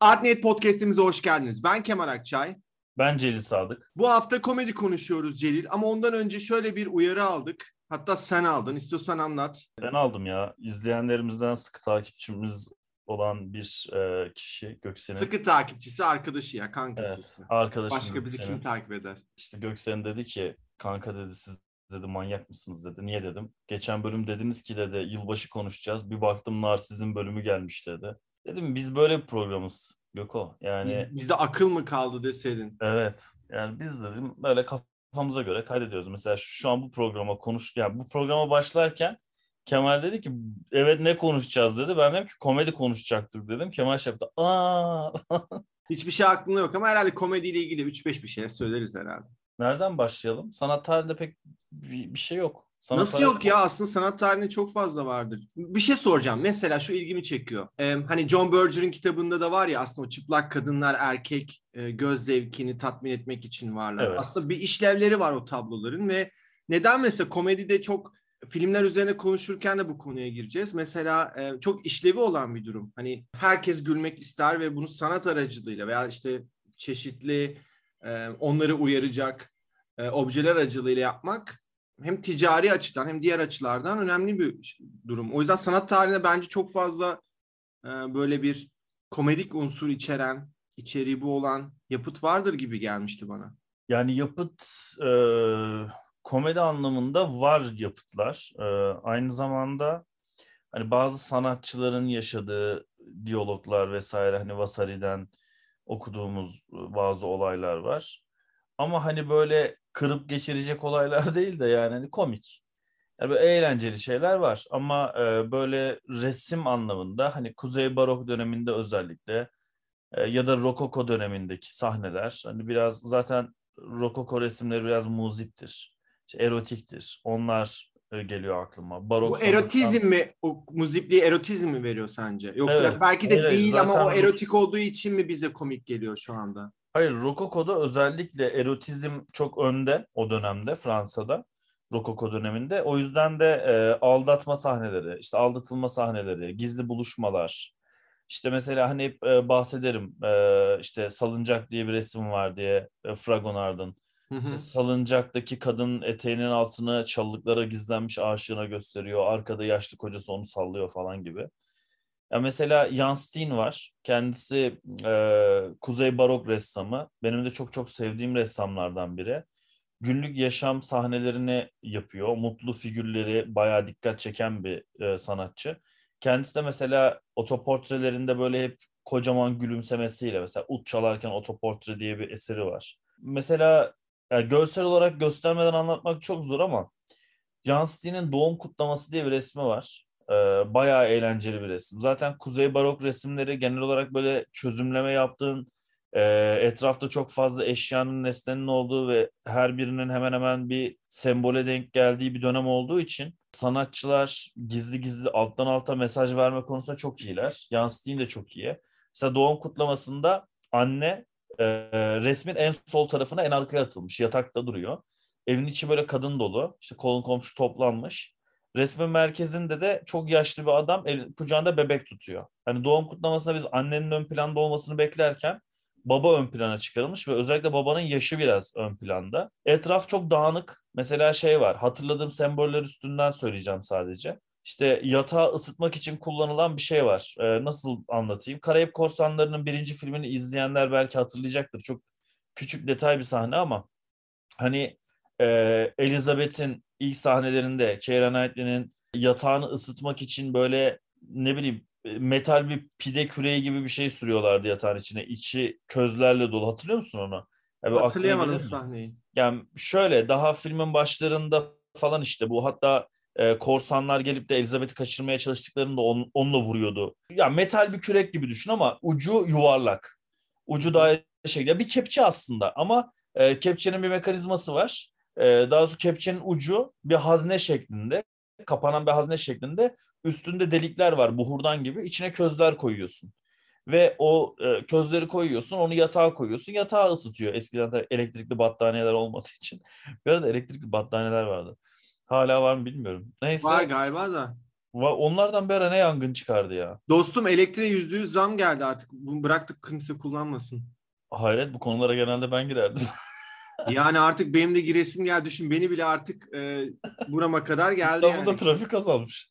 Art Niyet Podcast'imize hoş geldiniz. Ben Kemal Akçay. Ben Celil Sadık. Bu hafta komedi konuşuyoruz Celil ama ondan önce şöyle bir uyarı aldık. Hatta sen aldın. İstiyorsan anlat. Ben aldım ya. İzleyenlerimizden sıkı takipçimiz olan bir e, kişi Göksel'in. Sıkı takipçisi arkadaşı ya kankası. Evet, arkadaşım Başka bizi Göksel'in. kim takip eder? İşte Göksel'in dedi ki kanka dedi siz dedi manyak mısınız dedi. Niye dedim. Geçen bölüm dediniz ki dedi yılbaşı konuşacağız. Bir baktım narsizm bölümü gelmiş dedi. Dedim biz böyle bir programız Göko. Yani Biz- bizde akıl mı kaldı deseydin. Evet. Yani biz dedim böyle kafamıza göre kaydediyoruz. Mesela şu an bu programa konuş yani bu programa başlarken Kemal dedi ki evet ne konuşacağız dedi. Ben dedim ki komedi konuşacaktık dedim. Kemal şey yaptı. Aa Hiçbir şey aklımda yok ama herhalde komediyle ilgili 3-5 bir şey söyleriz herhalde. nereden başlayalım? Sanat tarihinde pek bir, bir şey yok. Sanat Nasıl yok ya? Aslında sanat tarihinde çok fazla vardır. Bir şey soracağım. Mesela şu ilgimi çekiyor. Ee, hani John Berger'ın kitabında da var ya aslında o çıplak kadınlar erkek e, göz zevkini tatmin etmek için varlar. Evet. Aslında bir işlevleri var o tabloların ve neden mesela komedide çok filmler üzerine konuşurken de bu konuya gireceğiz. Mesela e, çok işlevi olan bir durum. Hani herkes gülmek ister ve bunu sanat aracılığıyla veya işte çeşitli e, onları uyaracak e, objeler aracılığıyla yapmak hem ticari açıdan hem diğer açılardan önemli bir durum. O yüzden sanat tarihinde bence çok fazla e, böyle bir komedik unsur içeren, içeriği bu olan yapıt vardır gibi gelmişti bana. Yani yapıt e, komedi anlamında var yapıtlar. E, aynı zamanda hani bazı sanatçıların yaşadığı diyaloglar vesaire hani Vasari'den okuduğumuz bazı olaylar var. Ama hani böyle kırıp geçirecek olaylar değil de yani hani komik. Yani böyle eğlenceli şeyler var ama e, böyle resim anlamında hani Kuzey Barok döneminde özellikle e, ya da Rokoko dönemindeki sahneler hani biraz zaten Rokoko resimleri biraz muziptir, işte erotiktir. Onlar e, geliyor aklıma. Barok Bu erotizm mi, o muzipliğe erotizm mi veriyor sence? Yoksa Evet, belki de hayır, değil ama o erotik olduğu için mi bize komik geliyor şu anda? Hayır, Rokoko'da özellikle erotizm çok önde o dönemde Fransa'da. Rokoko döneminde. O yüzden de e, aldatma sahneleri, işte aldatılma sahneleri, gizli buluşmalar. İşte mesela hani hep e, bahsederim e, işte Salıncak diye bir resim var diye e, Fragonard'ın. İşte salıncak'taki kadın eteğinin altını çalılıklara gizlenmiş aşığına gösteriyor. Arkada yaşlı kocası onu sallıyor falan gibi. Ya mesela Jan Steen var. Kendisi e, Kuzey Barok ressamı. Benim de çok çok sevdiğim ressamlardan biri. Günlük yaşam sahnelerini yapıyor. Mutlu figürleri bayağı dikkat çeken bir e, sanatçı. Kendisi de mesela otoportrelerinde böyle hep kocaman gülümsemesiyle mesela ut çalarken otoportre diye bir eseri var. Mesela yani görsel olarak göstermeden anlatmak çok zor ama Jan Steen'in doğum kutlaması diye bir resmi var. Ee, bayağı eğlenceli bir resim. Zaten Kuzey Barok resimleri genel olarak böyle çözümleme yaptığın e, etrafta çok fazla eşyanın nesnenin olduğu ve her birinin hemen hemen bir sembole denk geldiği bir dönem olduğu için sanatçılar gizli gizli alttan alta mesaj verme konusunda çok iyiler. Steen de çok iyi. Mesela doğum kutlamasında anne e, resmin en sol tarafına en arkaya atılmış. Yatakta duruyor. Evin içi böyle kadın dolu. İşte kolun komşu toplanmış. Resmin merkezinde de çok yaşlı bir adam el, kucağında bebek tutuyor. Hani doğum kutlamasında biz annenin ön planda olmasını beklerken baba ön plana çıkarılmış ve özellikle babanın yaşı biraz ön planda. Etraf çok dağınık. Mesela şey var. Hatırladığım semboller üstünden söyleyeceğim sadece. İşte yatağı ısıtmak için kullanılan bir şey var. Ee, nasıl anlatayım? Karayip Korsanları'nın birinci filmini izleyenler belki hatırlayacaktır. Çok küçük detay bir sahne ama hani e, Elizabeth'in ilk sahnelerinde Keira Knightley'nin yatağını ısıtmak için böyle ne bileyim e, metal bir pide küreği gibi bir şey sürüyorlardı yatağın içine. İçi közlerle dolu. Hatırlıyor musun onu? Böyle Hatırlayamadım sahneyi. Yani şöyle daha filmin başlarında falan işte bu hatta e, korsanlar gelip de Elizabeth'i kaçırmaya çalıştıklarında on, onunla vuruyordu. Ya metal bir kürek gibi düşün ama ucu yuvarlak. Ucu daire şekli. Bir kepçe aslında ama e, kepçenin bir mekanizması var. E, daha doğrusu kepçenin ucu bir hazne şeklinde. Kapanan bir hazne şeklinde. Üstünde delikler var buhurdan gibi. İçine közler koyuyorsun. Ve o e, közleri koyuyorsun, onu yatağa koyuyorsun. Yatağı ısıtıyor. Eskiden de elektrikli battaniyeler olmadığı için. Bir arada elektrikli battaniyeler vardı. Hala var mı bilmiyorum. Neyse. Var galiba da. Onlardan bir ara ne yangın çıkardı ya. Dostum elektriğe yüzde yüz zam geldi artık. Bunu bıraktık kimse kullanmasın. Hayret bu konulara genelde ben girerdim. yani artık benim de giresim geldi. Düşün beni bile artık e, burama kadar geldi İstanbul'da yani. trafik azalmış.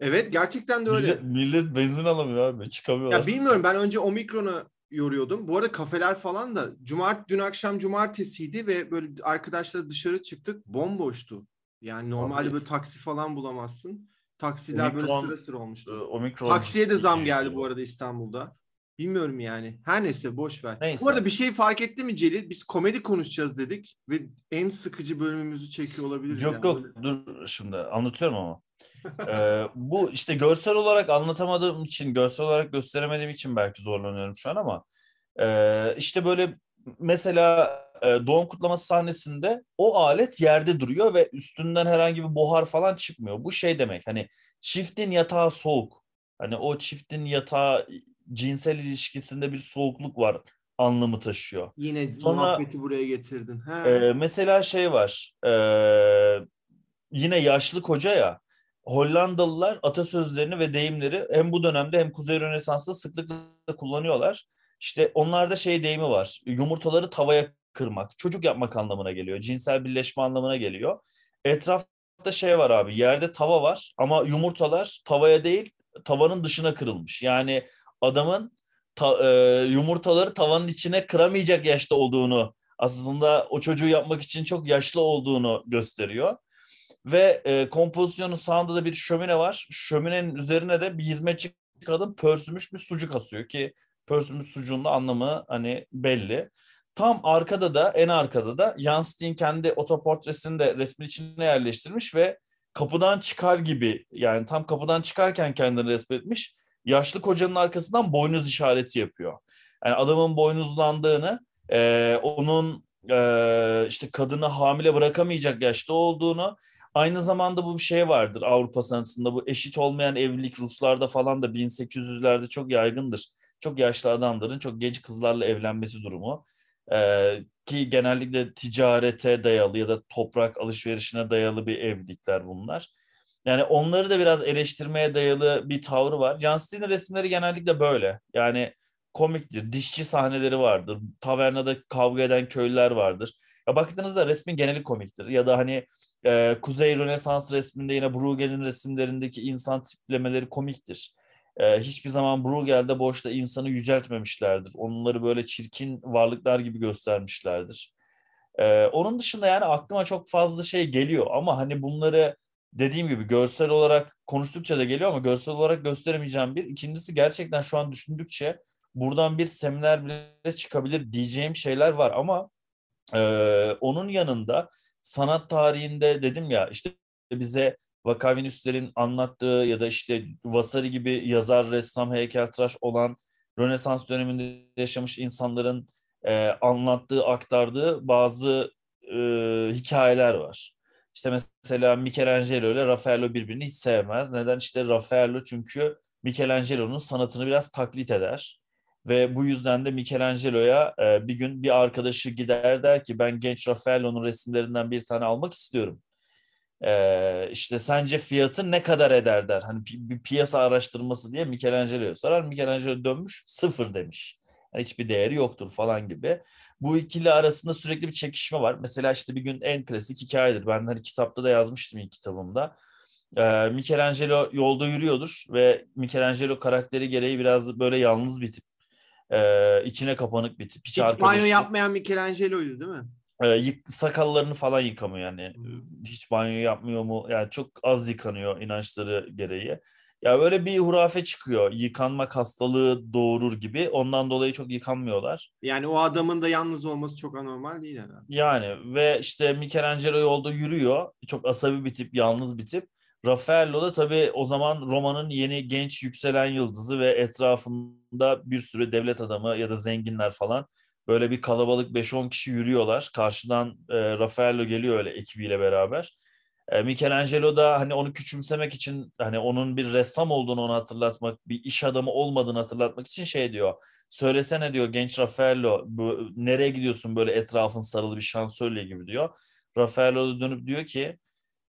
Evet gerçekten de öyle. Millet, millet benzin alamıyor abi. Çıkamıyorlar. Ya bilmiyorum ben önce Omikron'u yoruyordum. Bu arada kafeler falan da cumart dün akşam cumartesiydi ve böyle arkadaşlar dışarı çıktık bomboştu. Yani normalde böyle taksi falan bulamazsın. Taksiler Omikron, böyle sıra sıra olmuştu. E, Omikron Taksiye de zam geldi bu arada İstanbul'da. Bilmiyorum yani. Her neyse boş ver. Neyse. Bu arada bir şey fark etti mi Celil? Biz komedi konuşacağız dedik ve en sıkıcı bölümümüzü çekiyor olabiliriz. Yok yani. yok dur şimdi anlatıyorum ama. ee, bu işte görsel olarak anlatamadığım için, görsel olarak gösteremediğim için belki zorlanıyorum şu an ama e, işte böyle mesela e, doğum kutlaması sahnesinde o alet yerde duruyor ve üstünden herhangi bir buhar falan çıkmıyor. Bu şey demek hani çiftin yatağı soğuk. Hani o çiftin yatağı cinsel ilişkisinde bir soğukluk var anlamı taşıyor. Yine Sonra, muhabbeti buraya getirdin. E, mesela şey var. E, yine yaşlı koca ya. Hollandalılar atasözlerini ve deyimleri hem bu dönemde hem Kuzey Rönesans'ta sıklıkla kullanıyorlar. İşte onlarda şey deyimi var. Yumurtaları tavaya kırmak, çocuk yapmak anlamına geliyor. Cinsel birleşme anlamına geliyor. Etrafta şey var abi. Yerde tava var ama yumurtalar tavaya değil, tavanın dışına kırılmış. Yani adamın ta, e, yumurtaları tavanın içine kıramayacak yaşta olduğunu aslında o çocuğu yapmak için çok yaşlı olduğunu gösteriyor. Ve e, kompozisyonun sağında da bir şömine var. Şöminenin üzerine de bir hizmetçi kadın pörsümüş bir sucuk asıyor ki pörsümüş sucuğun anlamı hani belli. Tam arkada da en arkada da Jan kendi otoportresini de resmin içine yerleştirmiş ve kapıdan çıkar gibi yani tam kapıdan çıkarken kendini resmetmiş. Yaşlı kocanın arkasından boynuz işareti yapıyor. Yani adamın boynuzlandığını, e, onun e, işte kadını hamile bırakamayacak yaşta olduğunu, aynı zamanda bu bir şey vardır Avrupa sanatında bu eşit olmayan evlilik Ruslarda falan da 1800'lerde çok yaygındır. Çok yaşlı adamların çok genç kızlarla evlenmesi durumu. Ee, ki genellikle ticarete dayalı ya da toprak alışverişine dayalı bir evlilikler bunlar. Yani onları da biraz eleştirmeye dayalı bir tavrı var. John Steen'in resimleri genellikle böyle. Yani komiktir. Dişçi sahneleri vardır. Tavernada kavga eden köylüler vardır. Ya baktığınızda resmin geneli komiktir. Ya da hani e, Kuzey Rönesans resminde yine Bruegel'in resimlerindeki insan tiplemeleri komiktir. E, hiçbir zaman Bruegel'de boşta insanı yüceltmemişlerdir. Onları böyle çirkin varlıklar gibi göstermişlerdir. E, onun dışında yani aklıma çok fazla şey geliyor ama hani bunları dediğim gibi görsel olarak konuştukça da geliyor ama görsel olarak gösteremeyeceğim bir. İkincisi gerçekten şu an düşündükçe buradan bir seminer bile çıkabilir diyeceğim şeyler var ama e, onun yanında sanat tarihinde dedim ya işte bize Vakavinüslerin anlattığı ya da işte Vasari gibi yazar, ressam, heykeltıraş olan Rönesans döneminde yaşamış insanların e, anlattığı, aktardığı bazı e, hikayeler var. İşte mesela Michelangelo ile Raffaello birbirini hiç sevmez. Neden? İşte Raffaello çünkü Michelangelo'nun sanatını biraz taklit eder. Ve bu yüzden de Michelangelo'ya e, bir gün bir arkadaşı gider der ki ben genç Raffaello'nun resimlerinden bir tane almak istiyorum. E, işte sence fiyatı ne kadar eder der. Hani bir piyasa araştırması diye Michelangelo'ya sorar. Michelangelo dönmüş sıfır demiş. Yani hiçbir değeri yoktur falan gibi bu ikili arasında sürekli bir çekişme var. Mesela işte bir gün en klasik hikayedir. Ben hani kitapta da yazmıştım ilk kitabımda. Ee, Michelangelo yolda yürüyordur ve Michelangelo karakteri gereği biraz böyle yalnız bir tip. Ee, içine kapanık bir tip. Hiç, Hiç banyo yapmayan Michelangelo'ydu değil mi? Ee, sakallarını falan yıkamıyor yani. Hiç banyo yapmıyor mu? Yani çok az yıkanıyor inançları gereği. Ya böyle bir hurafe çıkıyor. Yıkanmak hastalığı doğurur gibi. Ondan dolayı çok yıkanmıyorlar. Yani o adamın da yalnız olması çok anormal değil herhalde. Yani ve işte Michelangelo yolda yürüyor. Çok asabi bir tip, yalnız bir tip. Raffaello da tabii o zaman Roma'nın yeni genç yükselen yıldızı ve etrafında bir sürü devlet adamı ya da zenginler falan. Böyle bir kalabalık 5-10 kişi yürüyorlar. Karşıdan e, Raffaello geliyor öyle ekibiyle beraber. E, Michelangelo da hani onu küçümsemek için hani onun bir ressam olduğunu onu hatırlatmak, bir iş adamı olmadığını hatırlatmak için şey diyor. Söylesene diyor genç Raffaello bu, nereye gidiyorsun böyle etrafın sarılı bir şansölye gibi diyor. Raffaello da dönüp diyor ki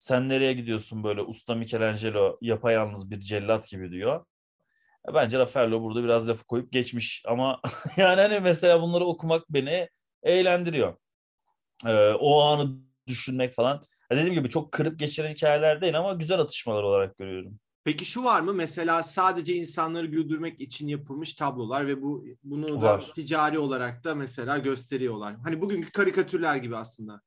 Sen nereye gidiyorsun böyle usta Michelangelo yapayalnız bir cellat gibi diyor. Bence Raffaello burada biraz lafı koyup geçmiş ama yani hani mesela bunları okumak beni eğlendiriyor. Ee, o anı düşünmek falan. Dediğim gibi çok kırıp geçiren hikayeler değil ama güzel atışmalar olarak görüyorum. Peki şu var mı? Mesela sadece insanları güldürmek için yapılmış tablolar ve bu bunu da Var. ticari olarak da mesela gösteriyorlar. Hani bugünkü karikatürler gibi aslında.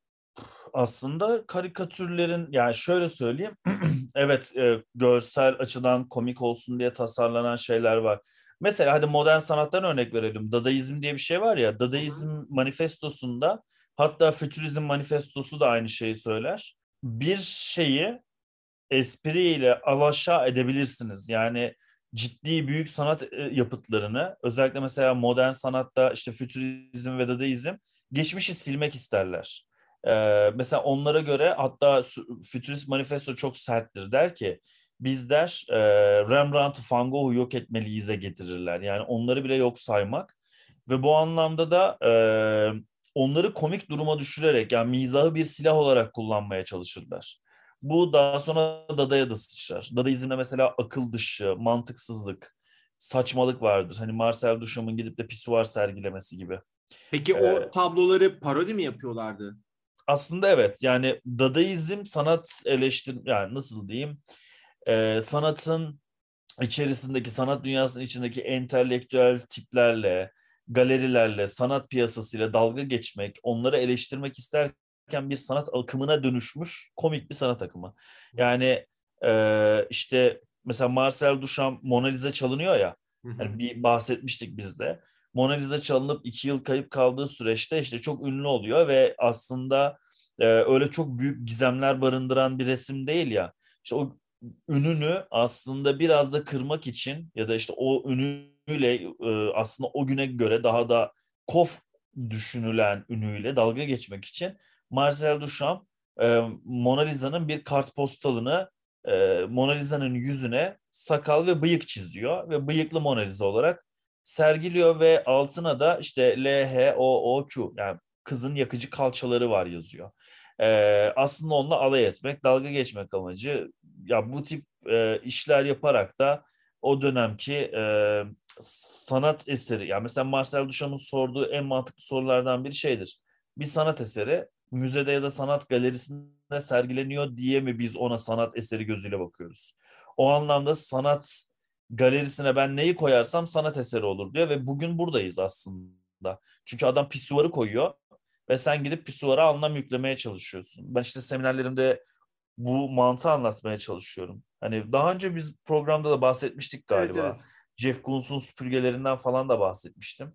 Aslında karikatürlerin yani şöyle söyleyeyim. evet e, görsel açıdan komik olsun diye tasarlanan şeyler var. Mesela hadi modern sanattan örnek verelim. Dadaizm diye bir şey var ya. Dadaizm manifestosunda hatta fütürizm manifestosu da aynı şeyi söyler. Bir şeyi espriyle alaşağı edebilirsiniz. Yani ciddi büyük sanat e, yapıtlarını özellikle mesela modern sanatta işte fütürizm ve dadaizm geçmişi silmek isterler. Ee, mesela onlara göre hatta Futurist Manifesto çok serttir der ki biz der e, Rembrandt'ı Van Gogh'u yok etmeliyiz'e getirirler. Yani onları bile yok saymak ve bu anlamda da e, onları komik duruma düşürerek yani mizahı bir silah olarak kullanmaya çalışırlar. Bu daha sonra Dada'ya da sıçrar. Dadaizmde mesela akıl dışı, mantıksızlık, saçmalık vardır. Hani Marcel Duchamp'ın gidip de pisuar sergilemesi gibi. Peki ee, o tabloları parodi mi yapıyorlardı? Aslında evet. Yani Dadaizm sanat eleştir yani nasıl diyeyim? Ee, sanatın içerisindeki sanat dünyasının içindeki entelektüel tiplerle, galerilerle, sanat piyasasıyla dalga geçmek, onları eleştirmek isterken bir sanat akımına dönüşmüş komik bir sanat akımı. Yani e, işte mesela Marcel Duchamp Mona Lisa çalınıyor ya. Yani bir bahsetmiştik biz de. Mona Lisa çalınıp iki yıl kayıp kaldığı süreçte işte çok ünlü oluyor ve aslında e, öyle çok büyük gizemler barındıran bir resim değil ya. İşte o ününü aslında biraz da kırmak için ya da işte o ünüyle e, aslında o güne göre daha da kof düşünülen ünüyle dalga geçmek için Marcel Duchamp e, Mona Lisa'nın bir kartpostalını e, Mona Lisa'nın yüzüne sakal ve bıyık çiziyor ve bıyıklı Mona Lisa olarak sergiliyor ve altına da işte L H O O Q yani kızın yakıcı kalçaları var yazıyor. Ee, aslında onunla alay etmek, dalga geçmek amacı. Ya bu tip e, işler yaparak da o dönemki e, sanat eseri, yani mesela Marcel Duchamp'ın sorduğu en mantıklı sorulardan biri şeydir. Bir sanat eseri müzede ya da sanat galerisinde sergileniyor diye mi biz ona sanat eseri gözüyle bakıyoruz? O anlamda sanat galerisine ben neyi koyarsam sanat eseri olur diyor ve bugün buradayız aslında. Çünkü adam pisuarı koyuyor ve sen gidip pisuara anlam yüklemeye çalışıyorsun. Ben işte seminerlerimde bu mantığı anlatmaya çalışıyorum. Hani daha önce biz programda da bahsetmiştik galiba. Evet, evet. Jeff Koons'un süpürgelerinden falan da bahsetmiştim.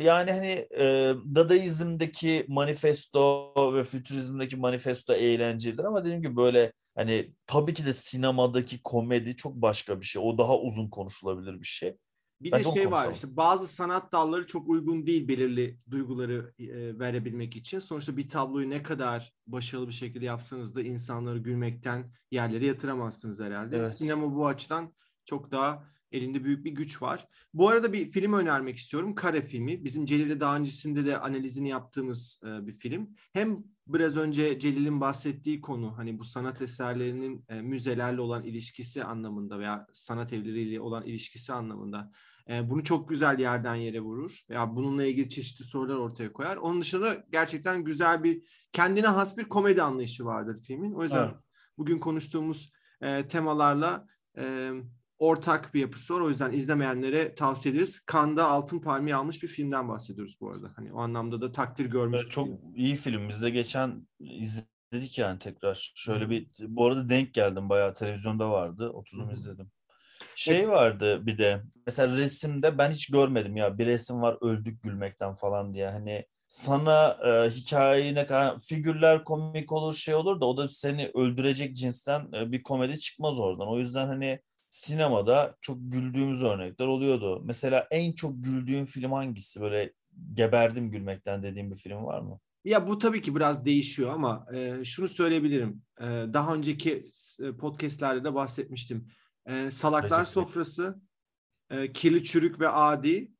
Yani hani e, Dadaizm'deki manifesto ve fütürizmdeki manifesto eğlencelidir ama dediğim gibi böyle hani tabii ki de sinemadaki komedi çok başka bir şey. O daha uzun konuşulabilir bir şey. Bir de şey var işte bazı sanat dalları çok uygun değil belirli duyguları e, verebilmek için. Sonuçta bir tabloyu ne kadar başarılı bir şekilde yapsanız da insanları gülmekten yerlere yatıramazsınız herhalde. Evet. Sinema bu açıdan çok daha elinde büyük bir güç var. Bu arada bir film önermek istiyorum. Kare filmi. Bizim Celil'le daha öncesinde de analizini yaptığımız e, bir film. Hem biraz önce Celil'in bahsettiği konu hani bu sanat eserlerinin e, müzelerle olan ilişkisi anlamında veya sanat evleriyle olan ilişkisi anlamında bunu çok güzel yerden yere vurur. Veya bununla ilgili çeşitli sorular ortaya koyar. Onun dışında gerçekten güzel bir kendine has bir komedi anlayışı vardır filmin. O yüzden evet. bugün konuştuğumuz e, temalarla e, ortak bir yapısı var. O yüzden izlemeyenlere tavsiye ederiz. Kanda Altın Palmiye almış bir filmden bahsediyoruz bu arada. Hani o anlamda da takdir görmüş. Evet, çok film. iyi film. Biz de geçen izledik yani tekrar. Şöyle bir bu arada denk geldim bayağı televizyonda vardı. Hı-hı. izledim. Şey vardı bir de mesela resimde ben hiç görmedim ya bir resim var öldük gülmekten falan diye hani sana e, hikayeyi ne kadar figürler komik olur şey olur da o da seni öldürecek cinsten e, bir komedi çıkmaz oradan. O yüzden hani sinemada çok güldüğümüz örnekler oluyordu. Mesela en çok güldüğün film hangisi? Böyle geberdim gülmekten dediğim bir film var mı? Ya bu tabii ki biraz değişiyor ama e, şunu söyleyebilirim. E, daha önceki e, podcastlerde de bahsetmiştim. E, Salaklar Recep Sofrası, e, Kirli Çürük ve Adi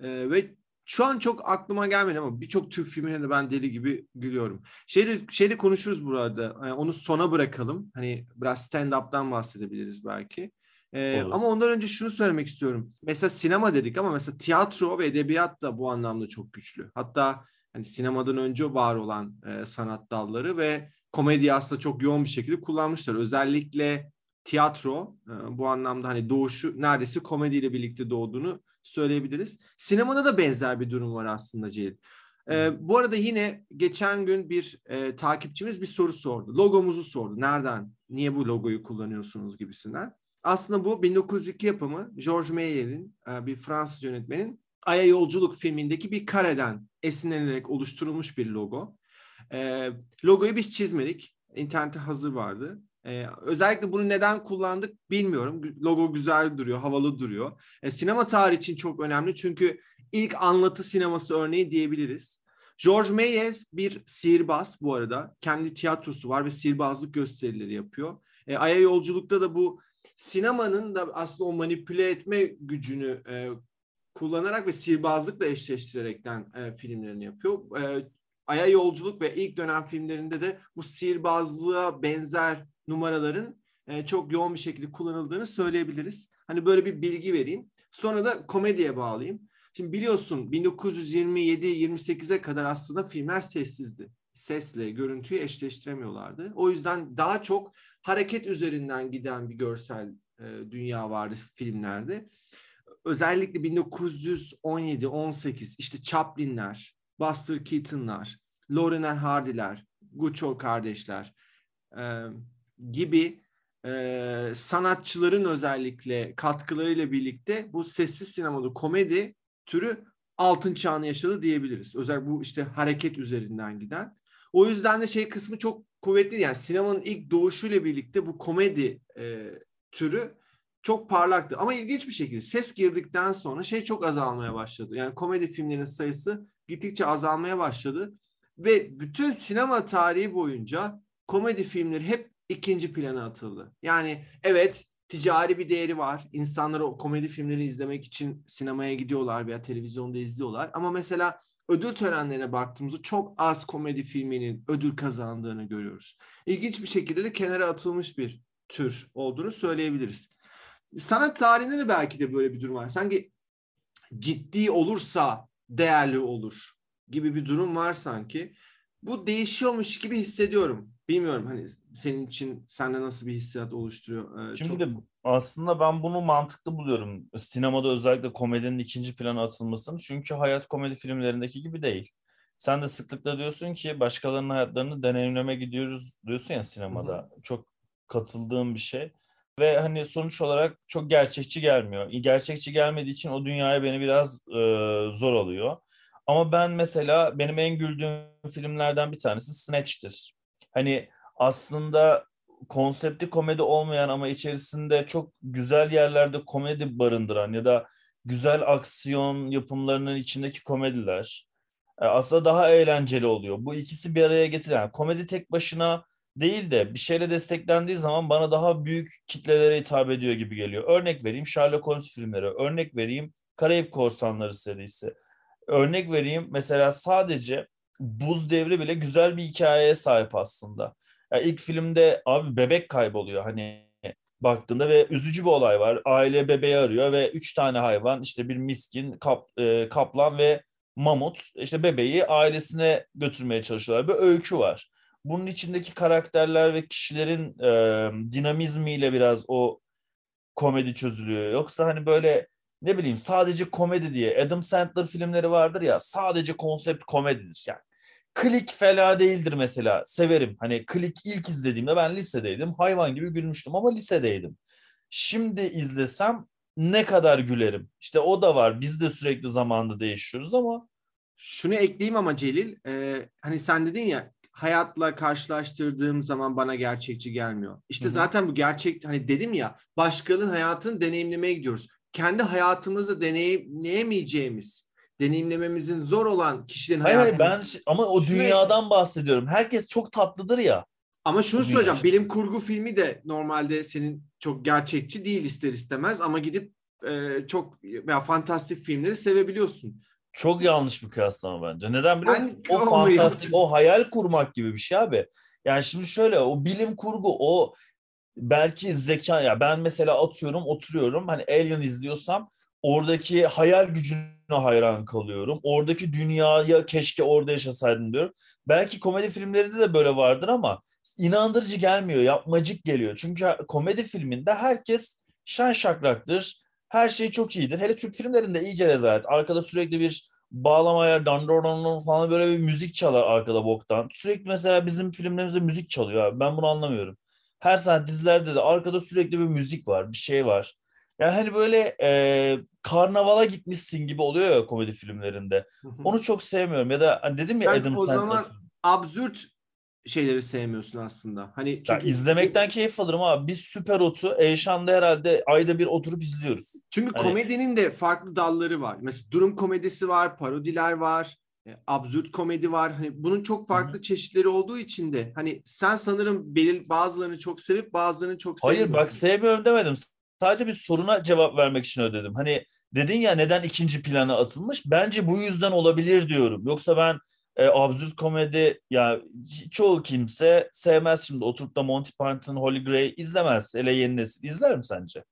e, ve Şu an çok aklıma gelmedi ama birçok Türk filmine de ben deli gibi gülüyorum. Şeyde, şeyde konuşuruz burada. Yani onu sona bırakalım. Hani biraz stand-up'tan bahsedebiliriz belki. Ee, ama ondan önce şunu söylemek istiyorum. Mesela sinema dedik ama mesela tiyatro ve edebiyat da bu anlamda çok güçlü. Hatta hani sinemadan önce var olan e, sanat dalları ve komedi aslında çok yoğun bir şekilde kullanmışlar. Özellikle tiyatro e, bu anlamda hani doğuşu neredeyse komediyle birlikte doğduğunu söyleyebiliriz. Sinemada da benzer bir durum var aslında Celil. E, bu arada yine geçen gün bir e, takipçimiz bir soru sordu. Logomuzu sordu. Nereden, niye bu logoyu kullanıyorsunuz gibisinden. Aslında bu 1902 yapımı George Meyer'in e, bir Fransız yönetmenin Ay'a Yolculuk filmindeki bir kareden esinlenerek oluşturulmuş bir logo. E, logoyu biz çizmedik. İnternette hazır vardı. Ee, özellikle bunu neden kullandık bilmiyorum. Logo güzel duruyor, havalı duruyor. Ee, sinema tarihi için çok önemli çünkü ilk anlatı sineması örneği diyebiliriz. George Méliès bir sihirbaz bu arada. Kendi tiyatrosu var ve sihirbazlık gösterileri yapıyor. E, Ay'a yolculukta da bu sinemanın da aslında o manipüle etme gücünü e, kullanarak ve sihirbazlıkla eşleştirerekten e, filmlerini yapıyor. E, Ay'a yolculuk ve ilk dönem filmlerinde de bu sihirbazlığa benzer numaraların e, çok yoğun bir şekilde kullanıldığını söyleyebiliriz. Hani böyle bir bilgi vereyim. Sonra da komediye bağlayayım. Şimdi biliyorsun 1927-28'e kadar aslında filmler sessizdi. Sesle görüntüyü eşleştiremiyorlardı. O yüzden daha çok hareket üzerinden giden bir görsel e, dünya vardı filmlerde. Özellikle 1917-18 işte Chaplin'ler, Buster Keaton'lar, Laurel Hardy'ler, Guccio kardeşler, e, gibi e, sanatçıların özellikle katkılarıyla birlikte bu sessiz sinemada komedi türü altın çağını yaşadı diyebiliriz. Özellikle bu işte hareket üzerinden giden. O yüzden de şey kısmı çok kuvvetli. Yani sinemanın ilk doğuşuyla birlikte bu komedi e, türü çok parlaktı. Ama ilginç bir şekilde ses girdikten sonra şey çok azalmaya başladı. Yani komedi filmlerinin sayısı gittikçe azalmaya başladı. Ve bütün sinema tarihi boyunca komedi filmleri hep ikinci plana atıldı. Yani evet ticari bir değeri var. İnsanlar o komedi filmleri izlemek için sinemaya gidiyorlar veya televizyonda izliyorlar. Ama mesela ödül törenlerine baktığımızda çok az komedi filminin ödül kazandığını görüyoruz. İlginç bir şekilde de kenara atılmış bir tür olduğunu söyleyebiliriz. Sanat tarihinde de belki de böyle bir durum var. Sanki ciddi olursa değerli olur gibi bir durum var sanki. Bu değişiyormuş gibi hissediyorum. Bilmiyorum hani senin için sende nasıl bir hissiyat oluşturuyor? Ee, Şimdi çok... aslında ben bunu mantıklı buluyorum. Sinemada özellikle komedinin ikinci plana atılmasını. Çünkü hayat komedi filmlerindeki gibi değil. Sen de sıklıkla diyorsun ki başkalarının hayatlarını deneyimleme gidiyoruz diyorsun ya sinemada. Hı-hı. Çok katıldığım bir şey. Ve hani sonuç olarak çok gerçekçi gelmiyor. Gerçekçi gelmediği için o dünyaya beni biraz e, zor alıyor. Ama ben mesela benim en güldüğüm filmlerden bir tanesi Snatch'tir. Hani aslında konsepti komedi olmayan ama içerisinde çok güzel yerlerde komedi barındıran ya da güzel aksiyon yapımlarının içindeki komediler e, aslında daha eğlenceli oluyor. Bu ikisi bir araya getiren komedi tek başına değil de bir şeyle desteklendiği zaman bana daha büyük kitlelere hitap ediyor gibi geliyor. Örnek vereyim Sherlock Holmes filmleri, örnek vereyim Karayip Korsanları serisi. Örnek vereyim mesela sadece Buz Devri bile güzel bir hikayeye sahip aslında. Yani ilk filmde abi bebek kayboluyor hani baktığında ve üzücü bir olay var. Aile bebeği arıyor ve üç tane hayvan işte bir miskin, kap, e, kaplan ve mamut işte bebeği ailesine götürmeye çalışıyorlar. Bir öykü var. Bunun içindeki karakterler ve kişilerin e, dinamizmiyle biraz o komedi çözülüyor. Yoksa hani böyle ne bileyim sadece komedi diye Adam Sandler filmleri vardır ya sadece konsept komedidir yani. Klik fela değildir mesela. Severim. Hani Klik ilk izlediğimde ben lisedeydim. Hayvan gibi gülmüştüm ama lisedeydim. Şimdi izlesem ne kadar gülerim. İşte o da var. Biz de sürekli zamanda değişiyoruz ama. Şunu ekleyeyim ama Celil. E, hani sen dedin ya hayatla karşılaştırdığım zaman bana gerçekçi gelmiyor. İşte Hı-hı. zaten bu gerçek hani dedim ya başkalarının hayatını deneyimlemeye gidiyoruz. Kendi hayatımızda deneyimleyemeyeceğimiz deneyimlememizin zor olan kişilerin hayır, hayatını... Hayır ben ama o dünyadan bahsediyorum. Herkes çok tatlıdır ya. Ama şunu söyleyeceğim. Bilim kurgu filmi de normalde senin çok gerçekçi değil ister istemez ama gidip e, çok veya fantastik filmleri sevebiliyorsun. Çok yanlış bir kıyaslama bence. Neden biliyor Ben musun? O onu fantastik, o hayal kurmak gibi bir şey abi. Yani şimdi şöyle o bilim kurgu o belki zeka ya ben mesela atıyorum oturuyorum hani Alien izliyorsam oradaki hayal gücüne hayran kalıyorum. Oradaki dünyaya keşke orada yaşasaydım diyorum. Belki komedi filmlerinde de böyle vardır ama inandırıcı gelmiyor, yapmacık geliyor. Çünkü komedi filminde herkes şen şakraktır. Her şey çok iyidir. Hele Türk filmlerinde iyice rezalet. Arkada sürekli bir bağlama yer, dandorondon falan böyle bir müzik çalar arkada boktan. Sürekli mesela bizim filmlerimizde müzik çalıyor abi. Ben bunu anlamıyorum. Her sahne dizilerde de arkada sürekli bir müzik var, bir şey var. Yani hani böyle e, karnavala gitmişsin gibi oluyor ya komedi filmlerinde. Onu çok sevmiyorum. Ya da hani dedim ya Sen Adam o Sandler zaman absürt şeyleri sevmiyorsun aslında. Hani Ya çünkü, izlemekten keyif alırım abi. Biz Süper Ot'u Eyşan'da herhalde ayda bir oturup izliyoruz. çünkü Hani- komedinin de farklı dalları var. Mesela durum komedisi var, parodiler var, e, absürt komedi var. Hani bunun çok farklı çeşitleri olduğu için de hani sen sanırım belirli bazılarını çok sevip bazılarını çok Hayır sevmiyorsun. bak sevmiyorum demedim. Sadece bir soruna cevap vermek için öyle dedim. Hani dedin ya neden ikinci plana atılmış? Bence bu yüzden olabilir diyorum. Yoksa ben e, absürt komedi ya çoğu kimse sevmez şimdi oturup da Monty Python, Holy Grail izlemez. Hele yeni nesil. İzler mi sence?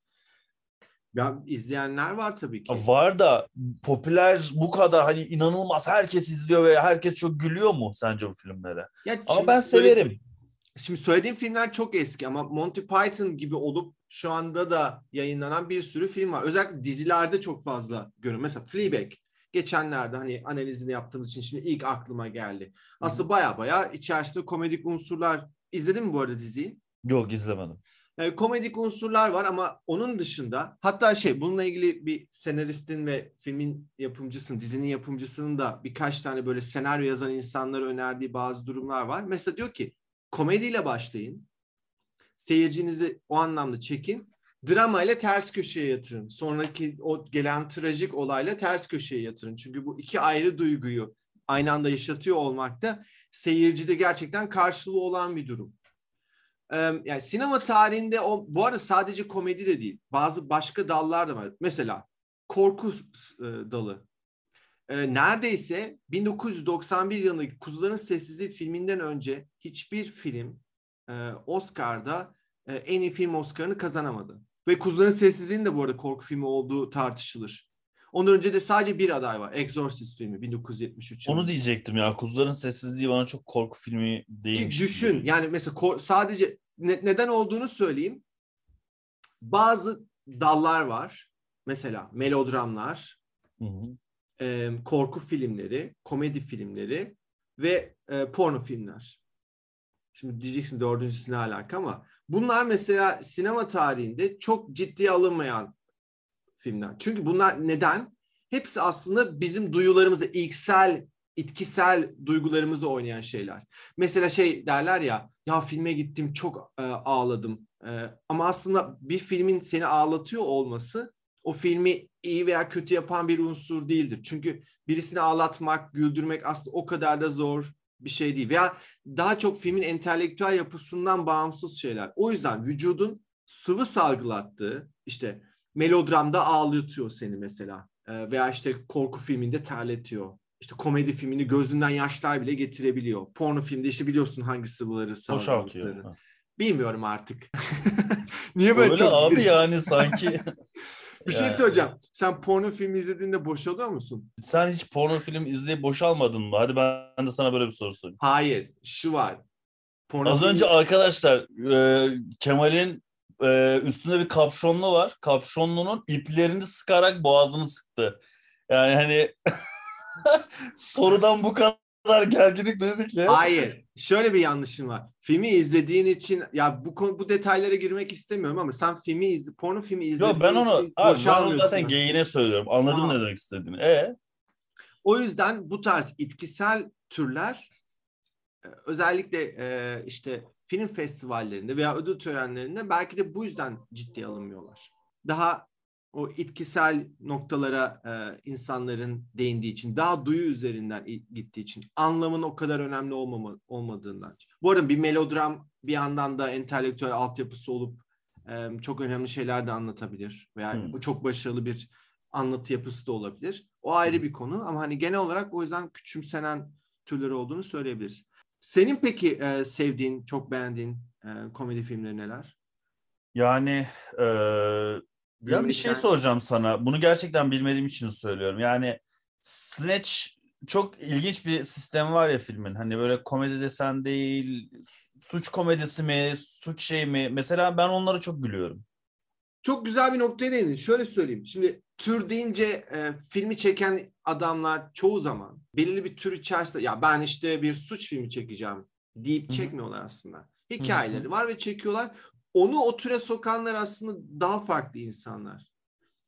Ya izleyenler var tabii ki. Var da popüler bu kadar hani inanılmaz herkes izliyor ve herkes çok gülüyor mu sence bu filmlere? Ya Ama ben severim. Şimdi söylediğim filmler çok eski ama Monty Python gibi olup şu anda da yayınlanan bir sürü film var. Özellikle dizilerde çok fazla görüyorum. Mesela Fleabag. Geçenlerde hani analizini yaptığımız için şimdi ilk aklıma geldi. Aslında baya baya içerisinde komedik unsurlar. İzledin mi bu arada diziyi? Yok izlemedim. Yani komedik unsurlar var ama onun dışında hatta şey bununla ilgili bir senaristin ve filmin yapımcısının, dizinin yapımcısının da birkaç tane böyle senaryo yazan insanlara önerdiği bazı durumlar var. Mesela diyor ki komediyle başlayın. Seyircinizi o anlamda çekin. Drama ile ters köşeye yatırın. Sonraki o gelen trajik olayla ters köşeye yatırın. Çünkü bu iki ayrı duyguyu aynı anda yaşatıyor olmak da seyircide gerçekten karşılığı olan bir durum. Yani sinema tarihinde o bu arada sadece komedi de değil. Bazı başka dallar da var. Mesela korku e, dalı. Neredeyse 1991 yılındaki Kuzuların Sessizliği filminden önce hiçbir film e, Oscar'da e, en iyi film Oscar'ını kazanamadı. Ve Kuzuların Sessizliği'nin de bu arada korku filmi olduğu tartışılır. Ondan önce de sadece bir aday var. Exorcist filmi 1973 Onu yılında. diyecektim ya. Kuzuların Sessizliği bana çok korku filmi gibi düşün yani mesela sadece ne- neden olduğunu söyleyeyim. Bazı dallar var. Mesela melodramlar, Hı hı. e, korku filmleri, komedi filmleri ve e, porno filmler. Şimdi diyeceksin dördüncüsü ne alaka ama bunlar mesela sinema tarihinde çok ciddiye alınmayan filmler. Çünkü bunlar neden? Hepsi aslında bizim duyularımızı, ilksel, itkisel duygularımızı oynayan şeyler. Mesela şey derler ya, ya filme gittim çok e, ağladım. E, ama aslında bir filmin seni ağlatıyor olması o filmi iyi veya kötü yapan bir unsur değildir. Çünkü birisini ağlatmak, güldürmek aslında o kadar da zor bir şey değil. Veya daha çok filmin entelektüel yapısından bağımsız şeyler. O yüzden vücudun sıvı salgılattığı işte melodramda ağlatıyor seni mesela. Ee, veya işte korku filminde terletiyor. İşte komedi filmini gözünden yaşlar bile getirebiliyor. Porno filmde işte biliyorsun hangi sıvıları. Ha. Bilmiyorum artık. Niye böyle Öyle çok abi yani sanki. Bir şey söyleyeceğim. Sen porno filmi izlediğinde boşalıyor musun? Sen hiç porno film izleyip boşalmadın mı? Hadi ben de sana böyle bir soru sorayım. Hayır. Şu var. Porno Az filmi- önce arkadaşlar e, Kemal'in e, üstünde bir kapşonlu var. Kapşonlunun iplerini sıkarak boğazını sıktı. Yani hani sorudan bu kadar gerginlik duyduk ya. Hayır. Şöyle bir yanlışın var. Filmi izlediğin için ya bu konu bu detaylara girmek istemiyorum ama sen filmi izle porno filmi izlediğin Yok ben onu, abi ben onu zaten geyiğine söylüyorum. Anladım Tamam. ne demek istediğini. E O yüzden bu tarz itkisel türler e, özellikle e, işte film festivallerinde veya ödül törenlerinde belki de bu yüzden ciddiye alınmıyorlar. Daha o itkisel noktalara e, insanların değindiği için, daha duyu üzerinden gittiği için, anlamın o kadar önemli olmama, olmadığından. Bu arada bir melodram bir yandan da entelektüel altyapısı olup e, çok önemli şeyler de anlatabilir. Veya Hmm. çok başarılı bir anlatı yapısı da olabilir. O ayrı bir konu ama hani genel olarak o yüzden küçümsenen türleri olduğunu söyleyebiliriz. Senin peki e, sevdiğin, çok beğendiğin e, komedi filmleri neler? Yani e, ya bir şey soracağım sana. Bunu gerçekten bilmediğim için söylüyorum. Yani Snatch çok ilginç bir sistem var ya filmin. Hani böyle komedi desen değil, suç komedisi mi, suç şey mi? Mesela ben onlara çok gülüyorum. Çok güzel bir noktaya değindin. Şöyle söyleyeyim. Şimdi tür deyince e, filmi çeken adamlar çoğu zaman belirli bir tür içerisinde ya ben işte bir suç filmi çekeceğim deyip Hı-hı. çekmiyorlar aslında. Hikayeleri Hı-hı. var ve çekiyorlar. Onu o türe sokanlar aslında daha farklı insanlar.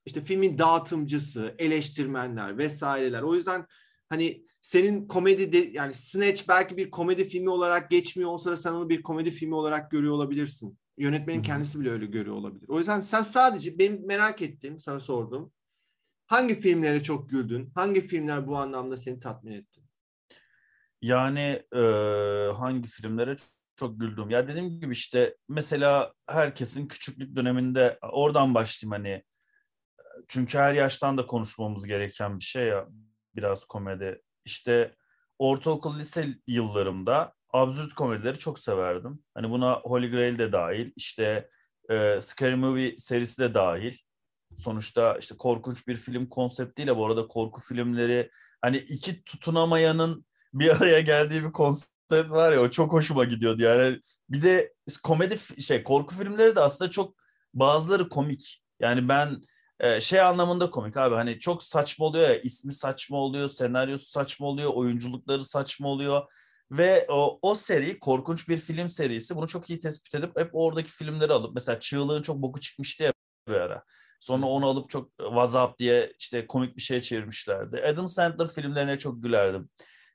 İşte filmin dağıtımcısı, eleştirmenler vesaireler. O yüzden hani senin komedi de, yani Snatch belki bir komedi filmi olarak geçmiyor olsa da sen onu bir komedi filmi olarak görüyor olabilirsin. Yönetmenin kendisi bile öyle görüyor olabilir. O yüzden sen sadece benim merak ettiğim, sana sordum. Hangi filmlere çok güldün? Hangi filmler bu anlamda seni tatmin etti? Yani e, hangi filmlere çok güldüm. Ya dediğim gibi işte mesela herkesin küçüklük döneminde oradan başlayayım hani. Çünkü her yaştan da konuşmamız gereken bir şey ya biraz komedi. İşte ortaokul lise yıllarımda absürt komedileri çok severdim. Hani buna Holy Grail de dahil, işte e, Scary Movie serisi de dahil. Sonuçta işte korkunç bir film konseptiyle bu arada korku filmleri hani iki tutunamayanın bir araya geldiği bir konsept var ya o çok hoşuma gidiyordu yani. Bir de komedi şey korku filmleri de aslında çok bazıları komik. Yani ben e, şey anlamında komik abi hani çok saçma oluyor ya ismi saçma oluyor, senaryosu saçma oluyor, oyunculukları saçma oluyor. Ve o, o seri korkunç bir film serisi bunu çok iyi tespit edip hep oradaki filmleri alıp mesela Çığlığın çok boku çıkmıştı ya bir ara. Sonra onu alıp çok What's diye işte komik bir şey çevirmişlerdi. Adam Sandler filmlerine çok gülerdim.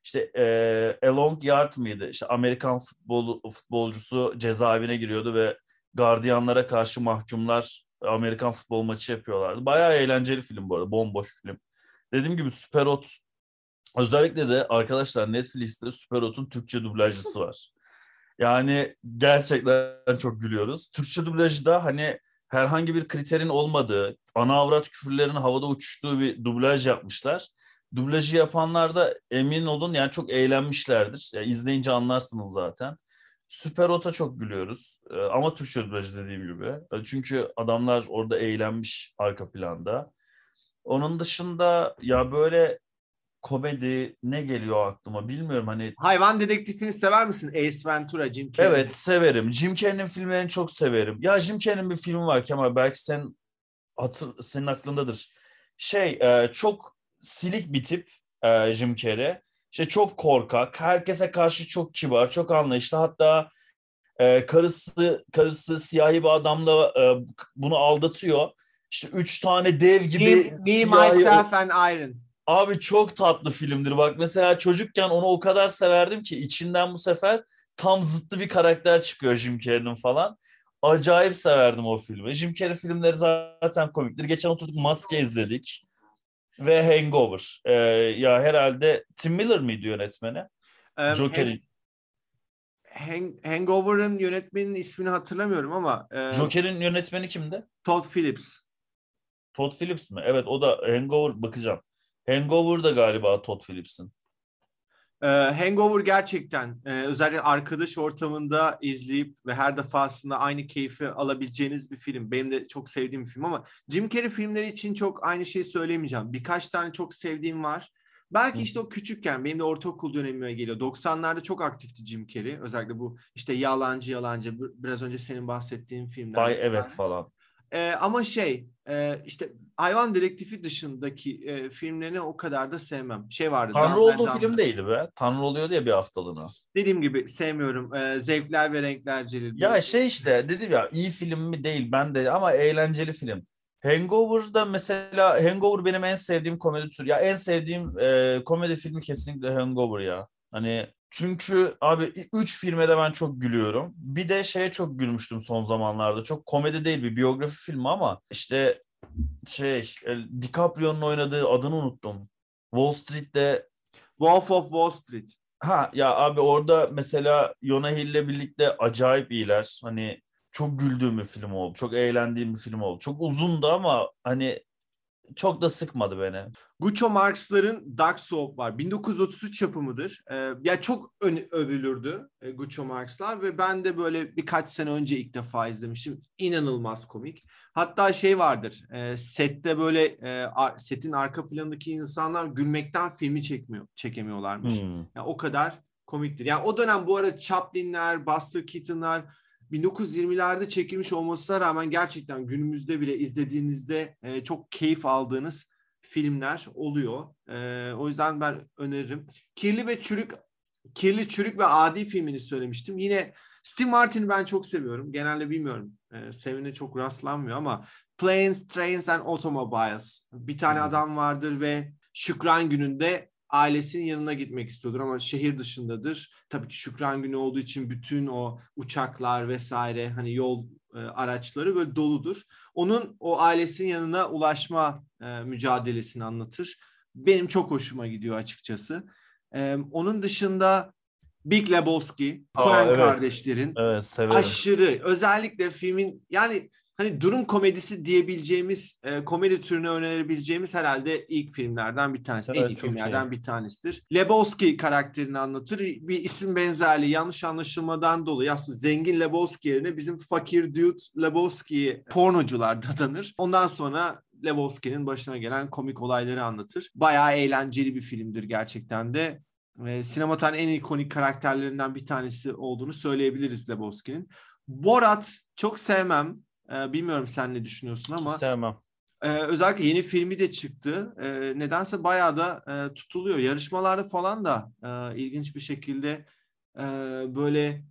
İşte e, Along Yard mıydı? İşte Amerikan futbol, futbolcusu cezaevine giriyordu ve gardiyanlara karşı mahkumlar Amerikan futbol maçı yapıyorlardı. Bayağı eğlenceli film bu arada. Bomboş film. Dediğim gibi Superhot özellikle de arkadaşlar Netflix'te Superhot'un Türkçe dublajcısı var. Yani gerçekten çok gülüyoruz. Türkçe dublajı da hani herhangi bir kriterin olmadığı, ana avrat küfürlerin havada uçuştuğu bir dublaj yapmışlar. Dublajı yapanlar da emin olun yani çok eğlenmişlerdir. Yani izleyince anlarsınız zaten. Süper Ota çok gülüyoruz. Ee, ama Türkçe dublajı dediğim gibi. Ee, çünkü adamlar orada eğlenmiş arka planda. Onun dışında ya böyle komedi ne geliyor aklıma bilmiyorum hani. Hayvan dedektifini sever misin? Ace Ventura, Jim Carrey. Evet severim. Jim Carrey'nin filmlerini çok severim. Ya Jim Carrey'nin bir filmi var Kemal belki sen hatır, senin aklındadır. Şey e, çok silik bir tip e, Jim Carrey. İşte çok korkak, herkese karşı çok kibar, çok anlayışlı. Hatta e, karısı karısı siyahi bir adamla e, bunu aldatıyor. İşte üç tane dev gibi Me, me siyahi... Myself and Iron. Abi çok tatlı filmdir. Bak mesela çocukken onu o kadar severdim ki içinden bu sefer tam zıttı bir karakter çıkıyor Jim Carrey'nin falan. Acayip severdim o filmi. Jim Carrey filmleri zaten komiktir. Geçen oturduk Maske izledik ve Hangover. Ee, ya herhalde Tim Miller miydi yönetmeni? Um, Joker'in. Hang, Hangover'ın yönetmeninin ismini hatırlamıyorum ama. E, Joker'in yönetmeni kimdi? Todd Phillips. Todd Phillips mi? Evet o da Hangover bakacağım. Hangover da galiba Todd Phillips'in. Ee, Hangover gerçekten e, özellikle arkadaş ortamında izleyip ve her defasında aynı keyfi alabileceğiniz bir film. Benim de çok sevdiğim bir film ama Jim Carrey filmleri için çok aynı şeyi söylemeyeceğim. Birkaç tane çok sevdiğim var. Belki işte o küçükken benim de ortaokul dönemime geliyor. 90'larda çok aktifti Jim Carrey. Özellikle bu işte yalancı yalancı biraz önce senin bahsettiğin filmler. Bay evet falan. E, ama şey e, işte hayvan direktifi dışındaki e, filmlerini o kadar da sevmem. Şey vardı. Tanrı olduğu film değildi be. Tanrı oluyor diye bir haftalığına. Dediğim gibi sevmiyorum. E, zevkler ve renkler celil. Ya şey işte dedim ya iyi film mi değil ben de ama eğlenceli film. Hangover'da mesela Hangover benim en sevdiğim komedi türü. Ya en sevdiğim e, komedi filmi kesinlikle Hangover ya. Hani çünkü abi üç filme de ben çok gülüyorum. Bir de şeye çok gülmüştüm son zamanlarda. Çok komedi değil bir biyografi filmi ama işte şey e, DiCaprio'nun oynadığı adını unuttum. Wall Street'te Wolf of Wall Street. Ha ya abi orada mesela Yona Hill'le birlikte acayip iyiler. Hani çok güldüğüm bir film oldu. Çok eğlendiğim bir film oldu. Çok uzundu ama hani çok da sıkmadı beni. Groucho Marx'ların Dark Soap var. 1933 yapımıdır. Ee, ya çok ön, övülürdü e, Groucho Marx'lar ve ben de böyle birkaç sene önce ilk defa izlemiştim. İnanılmaz komik. Hatta şey vardır. E, sette böyle e, setin arka planındaki insanlar gülmekten filmi çekmiyor, çekemiyorlarmış. Hmm. Yani o kadar komiktir. Yani o dönem bu arada Chaplin'ler, Buster Keaton'lar 1920'lerde çekilmiş olmasına rağmen gerçekten günümüzde bile izlediğinizde e, çok keyif aldığınız filmler oluyor. E, o yüzden ben öneririm. Kirli ve Çürük Kirli Çürük ve Adi filmini söylemiştim. Yine Steve Martin'i ben çok seviyorum. Genelde bilmiyorum. E, sevine çok rastlanmıyor ama Planes, Trains and Automobiles. Bir tane hmm. adam vardır ve Şükran gününde ailesinin yanına gitmek istiyordur ama şehir dışındadır. Tabii ki Şükran günü olduğu için bütün o uçaklar vesaire hani yol e, araçları böyle doludur. Onun o ailesinin yanına ulaşma e, mücadelesini anlatır. Benim çok hoşuma gidiyor açıkçası. E, onun dışında Big Lebowski, Coen evet. kardeşlerin evet, aşırı özellikle filmin yani hani durum komedisi diyebileceğimiz e, komedi türüne önerebileceğimiz herhalde ilk filmlerden bir tanesi. Evet, en iyi filmlerden şey. bir tanesidir. Lebowski karakterini anlatır. Bir isim benzerliği yanlış anlaşılmadan dolayı aslında zengin Lebowski yerine bizim fakir dude Lebowski pornocular dadanır. Ondan sonra Lebowski'nin başına gelen komik olayları anlatır. Bayağı eğlenceli bir filmdir gerçekten de. Ve sinema en ikonik karakterlerinden bir tanesi olduğunu söyleyebiliriz Lebowski'nin. Borat çok sevmem. Ee, bilmiyorum sen ne düşünüyorsun ama. Çok sevmem. E, özellikle yeni filmi de çıktı. E, nedense bayağı da e, tutuluyor. Yarışmalarda falan da e, ilginç bir şekilde e, böyle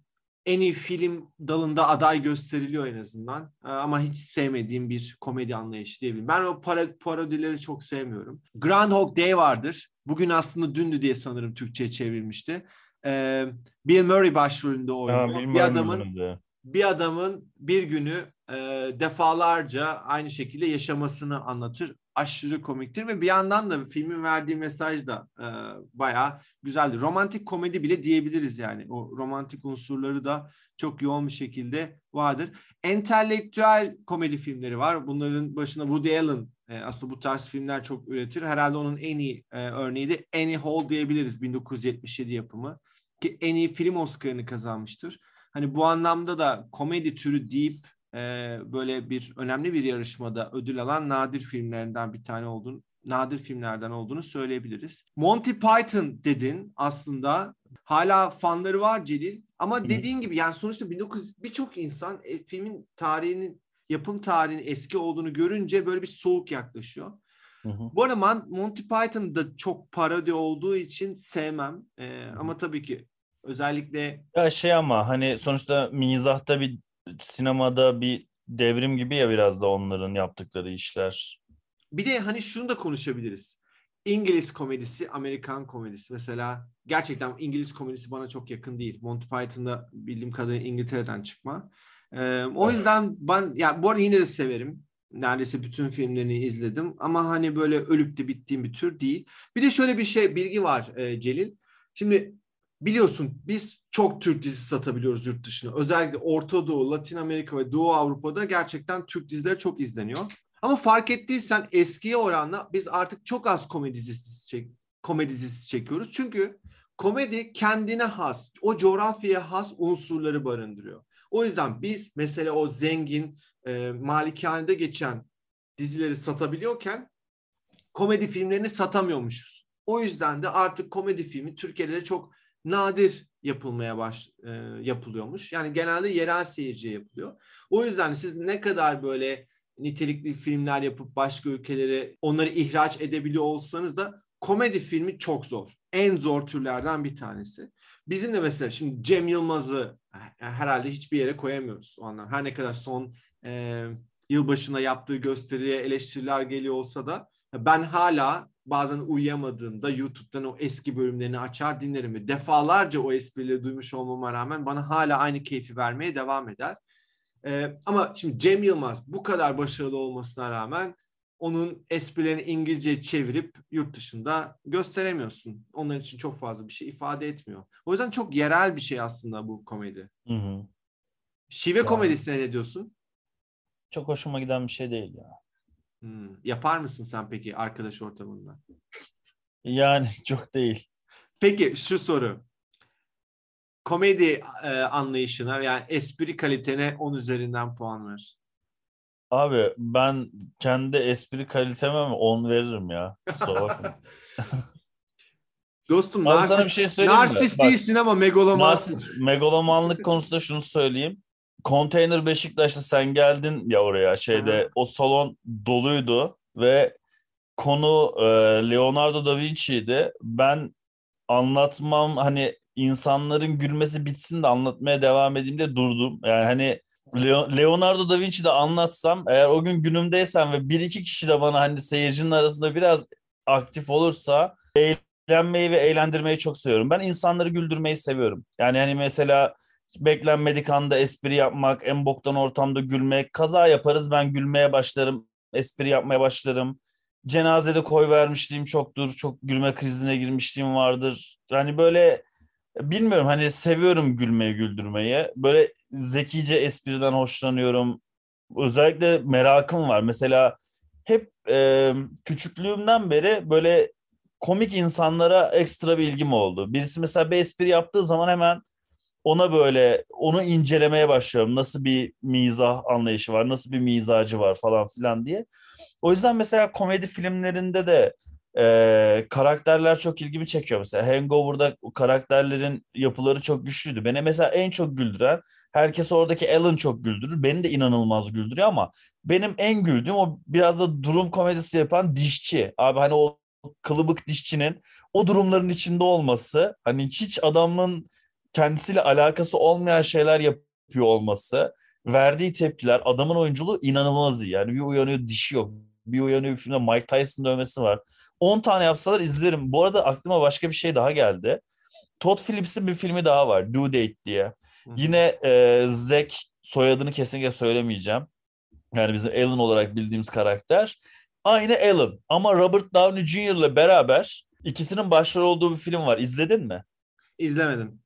en iyi film dalında aday gösteriliyor en azından. E, ama hiç sevmediğim bir komedi anlayışı diyebilirim. Ben o para, parodileri çok sevmiyorum. Groundhog Day vardır. Bugün aslında dündü diye sanırım Türkçe'ye çevrilmişti. E, Bill Murray başrolünde oynuyor. bir adamın bir adamın bir günü e, defalarca aynı şekilde yaşamasını anlatır. Aşırı komiktir ve bir yandan da filmin verdiği mesaj da e, bayağı güzeldir. Romantik komedi bile diyebiliriz yani. O romantik unsurları da çok yoğun bir şekilde vardır. Entelektüel komedi filmleri var. Bunların başında Woody Allen e, aslında bu tarz filmler çok üretir. Herhalde onun en iyi e, örneği de Annie Hall diyebiliriz 1977 yapımı. Ki en iyi film Oscar'ını kazanmıştır. Hani bu anlamda da komedi türü deyip e, böyle bir önemli bir yarışmada ödül alan nadir filmlerinden bir tane olduğunu nadir filmlerden olduğunu söyleyebiliriz. Monty Python dedin aslında hala fanları var Celil ama dediğin gibi yani sonuçta 19 birçok insan e, filmin tarihinin yapım tarihinin eski olduğunu görünce böyle bir soğuk yaklaşıyor. Hı hı. Bu arada Monty Python da çok parodi olduğu için sevmem. Ee, ama tabii ki özellikle... Ya şey ama hani sonuçta mizahta bir sinemada bir devrim gibi ya biraz da onların yaptıkları işler. Bir de hani şunu da konuşabiliriz. İngiliz komedisi, Amerikan komedisi. Mesela gerçekten İngiliz komedisi bana çok yakın değil. Monty Python'da bildiğim kadarıyla İngiltere'den çıkma. Ee, o yüzden ben ya bu arada yine de severim. Neredeyse bütün filmlerini izledim ama hani böyle ölüp de bittiğim bir tür değil. Bir de şöyle bir şey bilgi var e, Celil. Şimdi biliyorsun biz çok Türk dizisi satabiliyoruz yurt dışına. Özellikle Orta Doğu, Latin Amerika ve Doğu Avrupa'da gerçekten Türk dizileri çok izleniyor. Ama fark ettiysen eskiye oranla biz artık çok az komedi dizisi, çek komedi dizisi çekiyoruz. Çünkü komedi kendine has, o coğrafyaya has unsurları barındırıyor. O yüzden biz mesela o zengin, e, malikanede geçen dizileri satabiliyorken komedi filmlerini satamıyormuşuz. O yüzden de artık komedi filmi Türkiye'de çok nadir yapılmaya baş e, yapılıyormuş. Yani genelde yerel seyirciye yapılıyor. O yüzden siz ne kadar böyle nitelikli filmler yapıp başka ülkelere onları ihraç edebiliyor olsanız da komedi filmi çok zor. En zor türlerden bir tanesi. Bizim de mesela şimdi Cem Yılmaz'ı herhalde hiçbir yere koyamıyoruz o anlamda. Her ne kadar son e, yılbaşına yaptığı gösteriye eleştiriler geliyor olsa da ben hala bazen uyuyamadığımda YouTube'dan o eski bölümlerini açar dinlerim ve defalarca o esprileri duymuş olmama rağmen bana hala aynı keyfi vermeye devam eder. Ee, ama şimdi Cem Yılmaz bu kadar başarılı olmasına rağmen onun esprilerini İngilizce çevirip yurt dışında gösteremiyorsun. Onlar için çok fazla bir şey ifade etmiyor. O yüzden çok yerel bir şey aslında bu komedi. Hı hı. Şive yani, komedisine ne diyorsun? Çok hoşuma giden bir şey değil ya. Hmm. Yapar mısın sen peki arkadaş ortamında? Yani çok değil. Peki şu soru. Komedi e, anlayışına yani espri kalitene 10 üzerinden puan ver. Abi ben kendi espri kaliteme mi 10 veririm ya. Kusura bakma. Dostum Abi narsis- sana bir şey söyleyeyim mi? narsist Bak, değilsin ama megalomansın. Narsist- megalomanlık konusunda şunu söyleyeyim. Konteyner Beşiktaş'ta sen geldin ya oraya şeyde Aha. o salon doluydu ve konu e, Leonardo da Vinci'ydi. Ben anlatmam hani insanların gülmesi bitsin de anlatmaya devam edeyim diye durdum. Yani hani Leo- Leonardo da Vinci'de anlatsam eğer o gün günümdeysem ve bir iki kişi de bana hani seyircinin arasında biraz aktif olursa eğlenmeyi ve eğlendirmeyi çok seviyorum. Ben insanları güldürmeyi seviyorum. Yani hani mesela beklenmedik anda espri yapmak, en boktan ortamda gülmek. Kaza yaparız ben gülmeye başlarım, espri yapmaya başlarım. Cenazede koy vermişliğim çoktur. Çok gülme krizine girmişliğim vardır. Yani böyle bilmiyorum hani seviyorum gülmeyi, güldürmeyi. Böyle zekice espriden hoşlanıyorum. Özellikle merakım var. Mesela hep e, küçüklüğümden beri böyle komik insanlara ekstra bir ilgim oldu. Birisi mesela bir espri yaptığı zaman hemen ona böyle onu incelemeye başlıyorum. Nasıl bir mizah anlayışı var, nasıl bir mizacı var falan filan diye. O yüzden mesela komedi filmlerinde de e, karakterler çok ilgimi çekiyor. Mesela Hangover'da karakterlerin yapıları çok güçlüydü. Beni mesela en çok güldüren, herkes oradaki Alan çok güldürür. Beni de inanılmaz güldürüyor ama benim en güldüğüm o biraz da durum komedisi yapan dişçi. Abi hani o kılıbık dişçinin o durumların içinde olması, hani hiç adamın kendisiyle alakası olmayan şeyler yapıyor olması, verdiği tepkiler, adamın oyunculuğu inanılmaz iyi. Yani bir uyanıyor dişi yok. Bir uyanıyor bir filmde Mike Tyson dövmesi var. 10 tane yapsalar izlerim. Bu arada aklıma başka bir şey daha geldi. Todd Phillips'in bir filmi daha var. Due Date diye. Hı hı. Yine e, Zack soyadını kesinlikle söylemeyeceğim. Yani bizim Alan olarak bildiğimiz karakter. Aynı Alan ama Robert Downey Jr. ile beraber ikisinin başrol olduğu bir film var. İzledin mi? İzlemedim.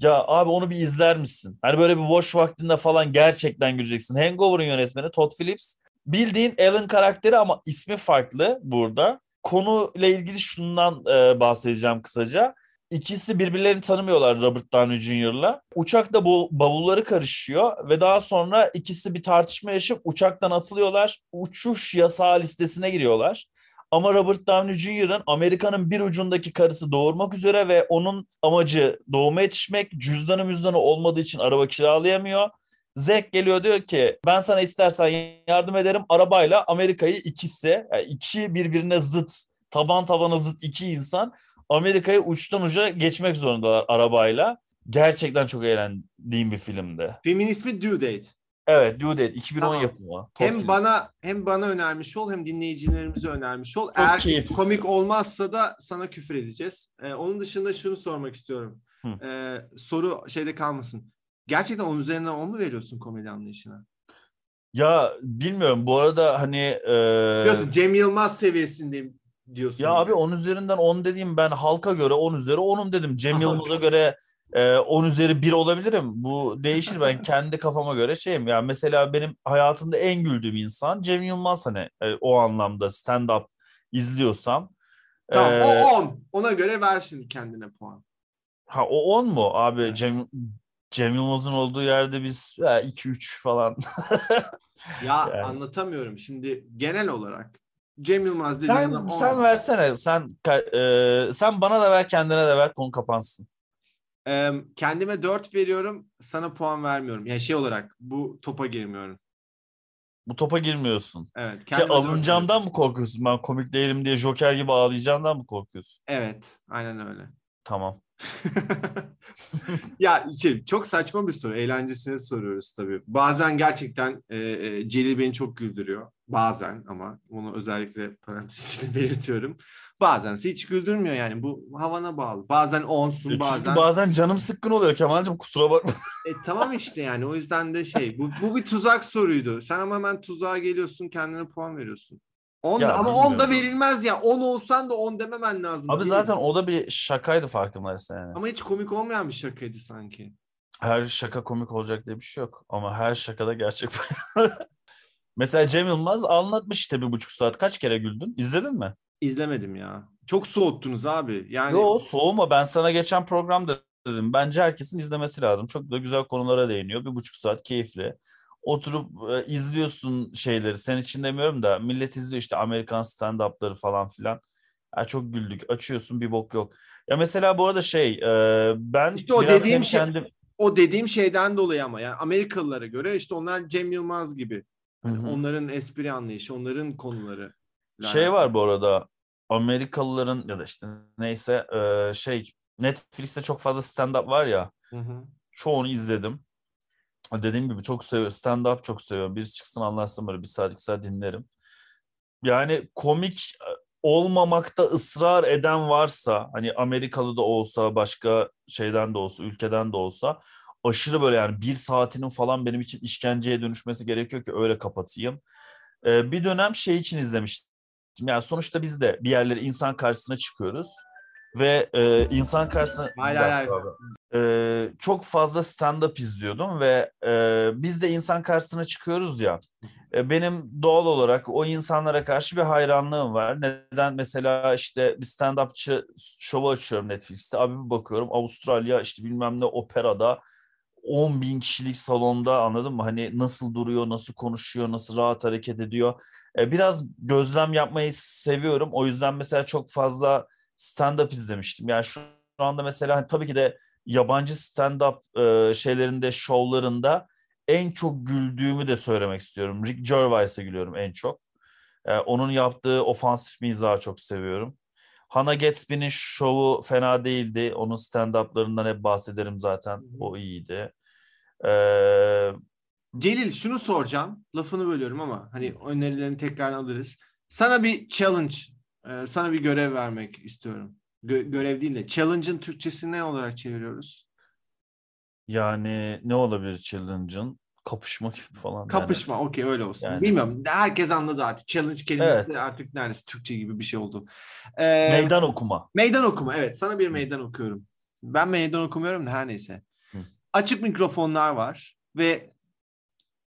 Ya abi onu bir izler misin? Hani böyle bir boş vaktinde falan gerçekten güleceksin. Hangover'ın yönetmeni Todd Phillips. Bildiğin Alan karakteri ama ismi farklı burada. Konuyla ilgili şundan e, bahsedeceğim kısaca. İkisi birbirlerini tanımıyorlar Robert Downey Jr.'la. Uçakta bu bavulları karışıyor ve daha sonra ikisi bir tartışma yaşayıp uçaktan atılıyorlar. Uçuş yasağı listesine giriyorlar. Ama Robert Downey Jr.'ın Amerika'nın bir ucundaki karısı doğurmak üzere ve onun amacı doğuma yetişmek. Cüzdanı müzdanı olmadığı için araba kiralayamıyor. Zack geliyor diyor ki ben sana istersen yardım ederim. Arabayla Amerika'yı ikisi, yani iki birbirine zıt, taban tabana zıt iki insan Amerika'yı uçtan uca geçmek zorundalar arabayla. Gerçekten çok eğlendiğim bir filmdi. Filmin ismi Due Date. Evet, Due Date 2010 Tamam. yapımı. Hem Phillips. bana hem bana önermiş ol hem dinleyicilerimize önermiş ol. Çok Eğer keyifli. komik olmazsa da sana küfür edeceğiz. Ee, onun dışında şunu sormak istiyorum. Hı. Ee, soru şeyde kalmasın. Gerçekten onun üzerinden 10 mu veriyorsun komedi anlayışına? Ya bilmiyorum bu arada hani e, Biliyorsun Cem Yılmaz seviyesindeyim diyorsun. ya abi 10 üzerinden 10 dediğim ben halka göre 10 üzeri 10'um dedim. Cem. Yılmaz'a göre e, 10 üzeri 1 olabilirim. Bu değişir ben kendi kafama göre şeyim. Ya mesela benim hayatımda en güldüğüm insan Cem Yılmaz hani e, o anlamda stand up izliyorsam. Tamam E, o 10. Ona göre ver şimdi kendine puan. Ha o 10 mu? Abi Evet. Cem Cem Yılmaz'ın olduğu yerde biz 2-3 falan. Ya Yani. anlatamıyorum. Şimdi genel olarak Cem Yılmaz dediğin sen sen 10. versene. Sen e, sen bana da ver kendine de ver konu kapansın. Kendime 4 veriyorum. Sana puan vermiyorum. Yani şey olarak bu topa girmiyorum. Bu topa girmiyorsun. Evet. Şey, alınacağımdan mı korkuyorsun? Ben komik değilim diye Joker gibi ağlayacağımdan mı korkuyorsun? Evet. Aynen öyle. Tamam. ya şey çok saçma bir soru. Eğlencesine soruyoruz tabii. Bazen gerçekten e, e, Celil beni çok güldürüyor. Bazen ama bunu özellikle parantez içinde belirtiyorum. Bazen hiç güldürmüyor yani. Bu havana bağlı. Bazen onsun E, bazen. Bazen canım sıkkın oluyor Kemal'cim kusura bakma. E, tamam işte yani o yüzden de şey bu, bu bir tuzak soruydu. Sen ama hemen tuzağa geliyorsun kendine puan veriyorsun. 10 Ya, ama 10 da verilmez ya. 10 olsan da 10 dememen lazım. Abi zaten mi? o da bir şakaydı farkındaysan yani. Ama hiç komik olmayan bir şakaydı sanki. Her şaka komik olacak diye bir şey yok. Ama her şakada gerçek Mesela Cem Yılmaz anlatmış işte bir buçuk saat. Kaç kere güldün? İzledin mi? İzlemedim ya. Çok soğuttunuz abi. Yani Yo soğuma. Ben sana geçen programda dedim. Bence herkesin izlemesi lazım. Çok da güzel konulara değiniyor. Bir buçuk saat keyifli. Oturup e, izliyorsun şeyleri. Sen için demiyorum da millet izliyor işte Amerikan stand-up'ları falan filan. Ya çok güldük. Açıyorsun bir bok yok. Ya mesela bu arada şey e, ben İşte o biraz dediğim şey- kendim... o dediğim şeyden dolayı ama yani Amerikalılara göre işte onlar Cem Yılmaz gibi. Hı. onların espri anlayışı, onların konuları. Şey var bu arada Amerikalıların ya da işte neyse e, şey Netflix'te çok fazla stand-up var ya Hı hı. çoğunu izledim. Dediğim gibi çok seviyorum. Stand-up çok seviyorum. Birisi çıksın anlatsın böyle bir saat iki saat dinlerim. Yani komik e, olmamakta ısrar eden varsa hani Amerikalı da olsa başka şeyden de olsa ülkeden de olsa aşırı böyle yani bir saatinin falan benim için işkenceye dönüşmesi gerekiyor ki öyle kapatayım. Ee, bir dönem şey için izlemiştim. Yani sonuçta biz de bir yerlere insan karşısına çıkıyoruz ve e, insan karşısına Hayır, hayır, hayır. Ee, çok fazla stand-up izliyordum ve e, biz de insan karşısına çıkıyoruz ya. E, benim doğal olarak o insanlara karşı bir hayranlığım var. Neden? Mesela işte bir stand-upçı şovu açıyorum Netflix'te. Abi bir bakıyorum Avustralya işte bilmem ne operada 10 bin kişilik salonda anladın mı? Hani nasıl duruyor, nasıl konuşuyor, nasıl rahat hareket ediyor. E, biraz gözlem yapmayı seviyorum. O yüzden mesela çok fazla stand-up izlemiştim. Yani şu anda mesela hani tabii ki de yabancı stand-up e, şeylerinde, şovlarında en çok güldüğümü de söylemek istiyorum. Rick Gervais'e gülüyorum en çok. E, onun yaptığı ofansif mizahı çok seviyorum. Hannah Gatsby'nin şovu fena değildi. Onun stand-up'larından hep bahsederim zaten. O iyiydi. Ee, Celil şunu soracağım. Lafını bölüyorum ama hani önerilerini tekrar alırız. Sana bir challenge, e, sana bir görev vermek istiyorum. Gö- görev değil de challenge'ın Türkçesi ne olarak çeviriyoruz? yani ne olabilir challenge'ın? Kapışma gibi falan. yani. Kapışma. Okey öyle olsun. Yani- Bilmiyorum. Herkes anladı artık. Challenge kelimesi Evet. artık neredeyse Türkçe gibi bir şey oldu. Ee, Meydan okuma. Meydan okuma. Evet. Sana bir meydan okuyorum. Ben meydan okumuyorum da her neyse. Hı. Açık mikrofonlar var ve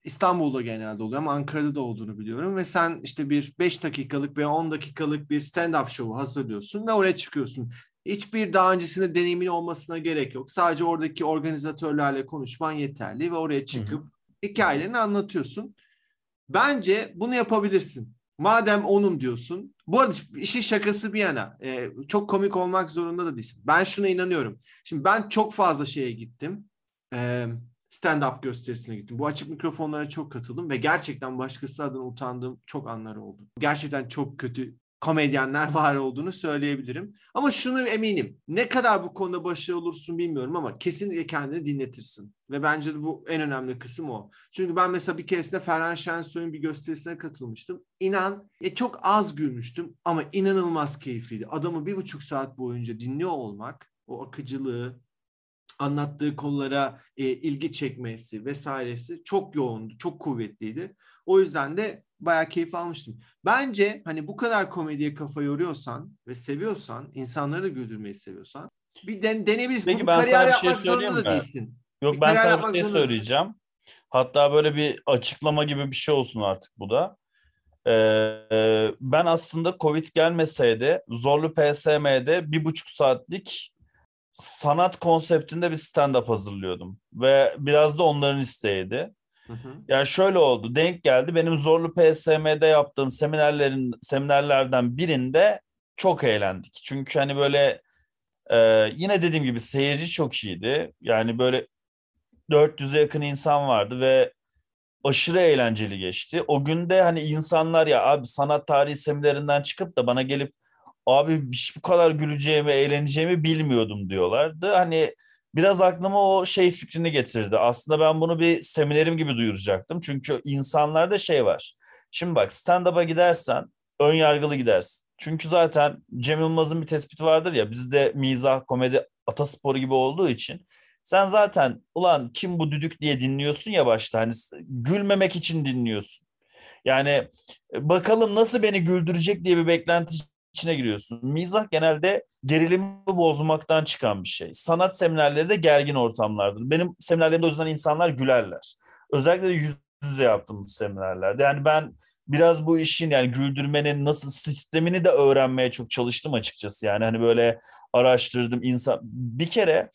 İstanbul'da genelde oluyor ama Ankara'da da olduğunu biliyorum ve sen işte bir 5 dakikalık veya 10 dakikalık bir stand-up şovu hazırlıyorsun ve oraya çıkıyorsun. Hiçbir daha öncesinde deneyimin olmasına gerek yok. Sadece oradaki organizatörlerle konuşman yeterli ve oraya çıkıp hikayelerini anlatıyorsun. Bence bunu yapabilirsin. Madem onun diyorsun. Bu arada işin şakası bir yana. e, çok komik olmak zorunda da değilsin. Ben şuna inanıyorum. Şimdi ben çok fazla şeye gittim. E, stand-up gösterisine gittim. Bu açık mikrofonlara çok katıldım ve gerçekten başkası adına utandığım çok anlar oldu. Gerçekten çok kötü komedyenler var olduğunu söyleyebilirim. Ama şunu eminim. Ne kadar bu konuda başarılı olursun bilmiyorum ama kesinlikle kendini dinletirsin. Ve bence de bu en önemli kısım o. Çünkü ben mesela bir keresinde Ferhan Şensoy'un bir gösterisine katılmıştım. İnan ya çok az gülmüştüm ama inanılmaz keyifliydi. Adamı bir buçuk saat boyunca dinliyor olmak, o akıcılığı, anlattığı konulara e, ilgi çekmesi vesairesi çok yoğundu, çok kuvvetliydi. O yüzden de bayağı keyif almıştım. Bence hani bu kadar komediye kafa yoruyorsan ve seviyorsan, insanları da güldürmeyi seviyorsan bir den deneyebilirsin. Peki Bu ben kariyer sana bir şey zorunda da mi? değilsin. Yok Bir ben sana bir şey söyleyeceğim. Hatta böyle bir açıklama gibi bir şey olsun artık bu da. Ee, ben aslında Covid gelmeseydi Zorlu PSM'de bir buçuk saatlik sanat konseptinde bir stand-up hazırlıyordum. Ve biraz da onların isteğiydi. Hı hı. Yani şöyle oldu. Denk geldi. Benim Zorlu PSM'de yaptığım seminerlerin seminerlerden birinde çok eğlendik. Çünkü hani böyle e, yine dediğim gibi seyirci çok iyiydi. Yani böyle 400'e yakın insan vardı ve aşırı eğlenceli geçti. O günde hani insanlar ya abi sanat tarihi seminerinden çıkıp da bana gelip abi hiç bu kadar güleceğimi, eğleneceğimi bilmiyordum diyorlardı. Hani biraz aklıma o şey fikrini getirdi. Aslında ben bunu bir seminerim gibi duyuracaktım. Çünkü insanlarda şey var. Şimdi bak stand-up'a gidersen ön yargılı gidersin. Çünkü zaten Cem Yılmaz'ın bir tespiti vardır ya bizde mizah, komedi atasporu gibi olduğu için sen zaten ulan kim bu düdük diye dinliyorsun ya başta hani gülmemek için dinliyorsun. Yani bakalım nasıl beni güldürecek diye bir beklenti içine giriyorsun. Mizah genelde gerilimi bozmaktan çıkan bir şey. Sanat seminerleri de gergin ortamlardır. Benim seminerlerimde o yüzden insanlar gülerler. Özellikle de yüze yaptığımız seminerlerde. Yani ben biraz bu işin yani güldürmenin nasıl sistemini de öğrenmeye çok çalıştım açıkçası. Yani hani böyle araştırdım insan bir kere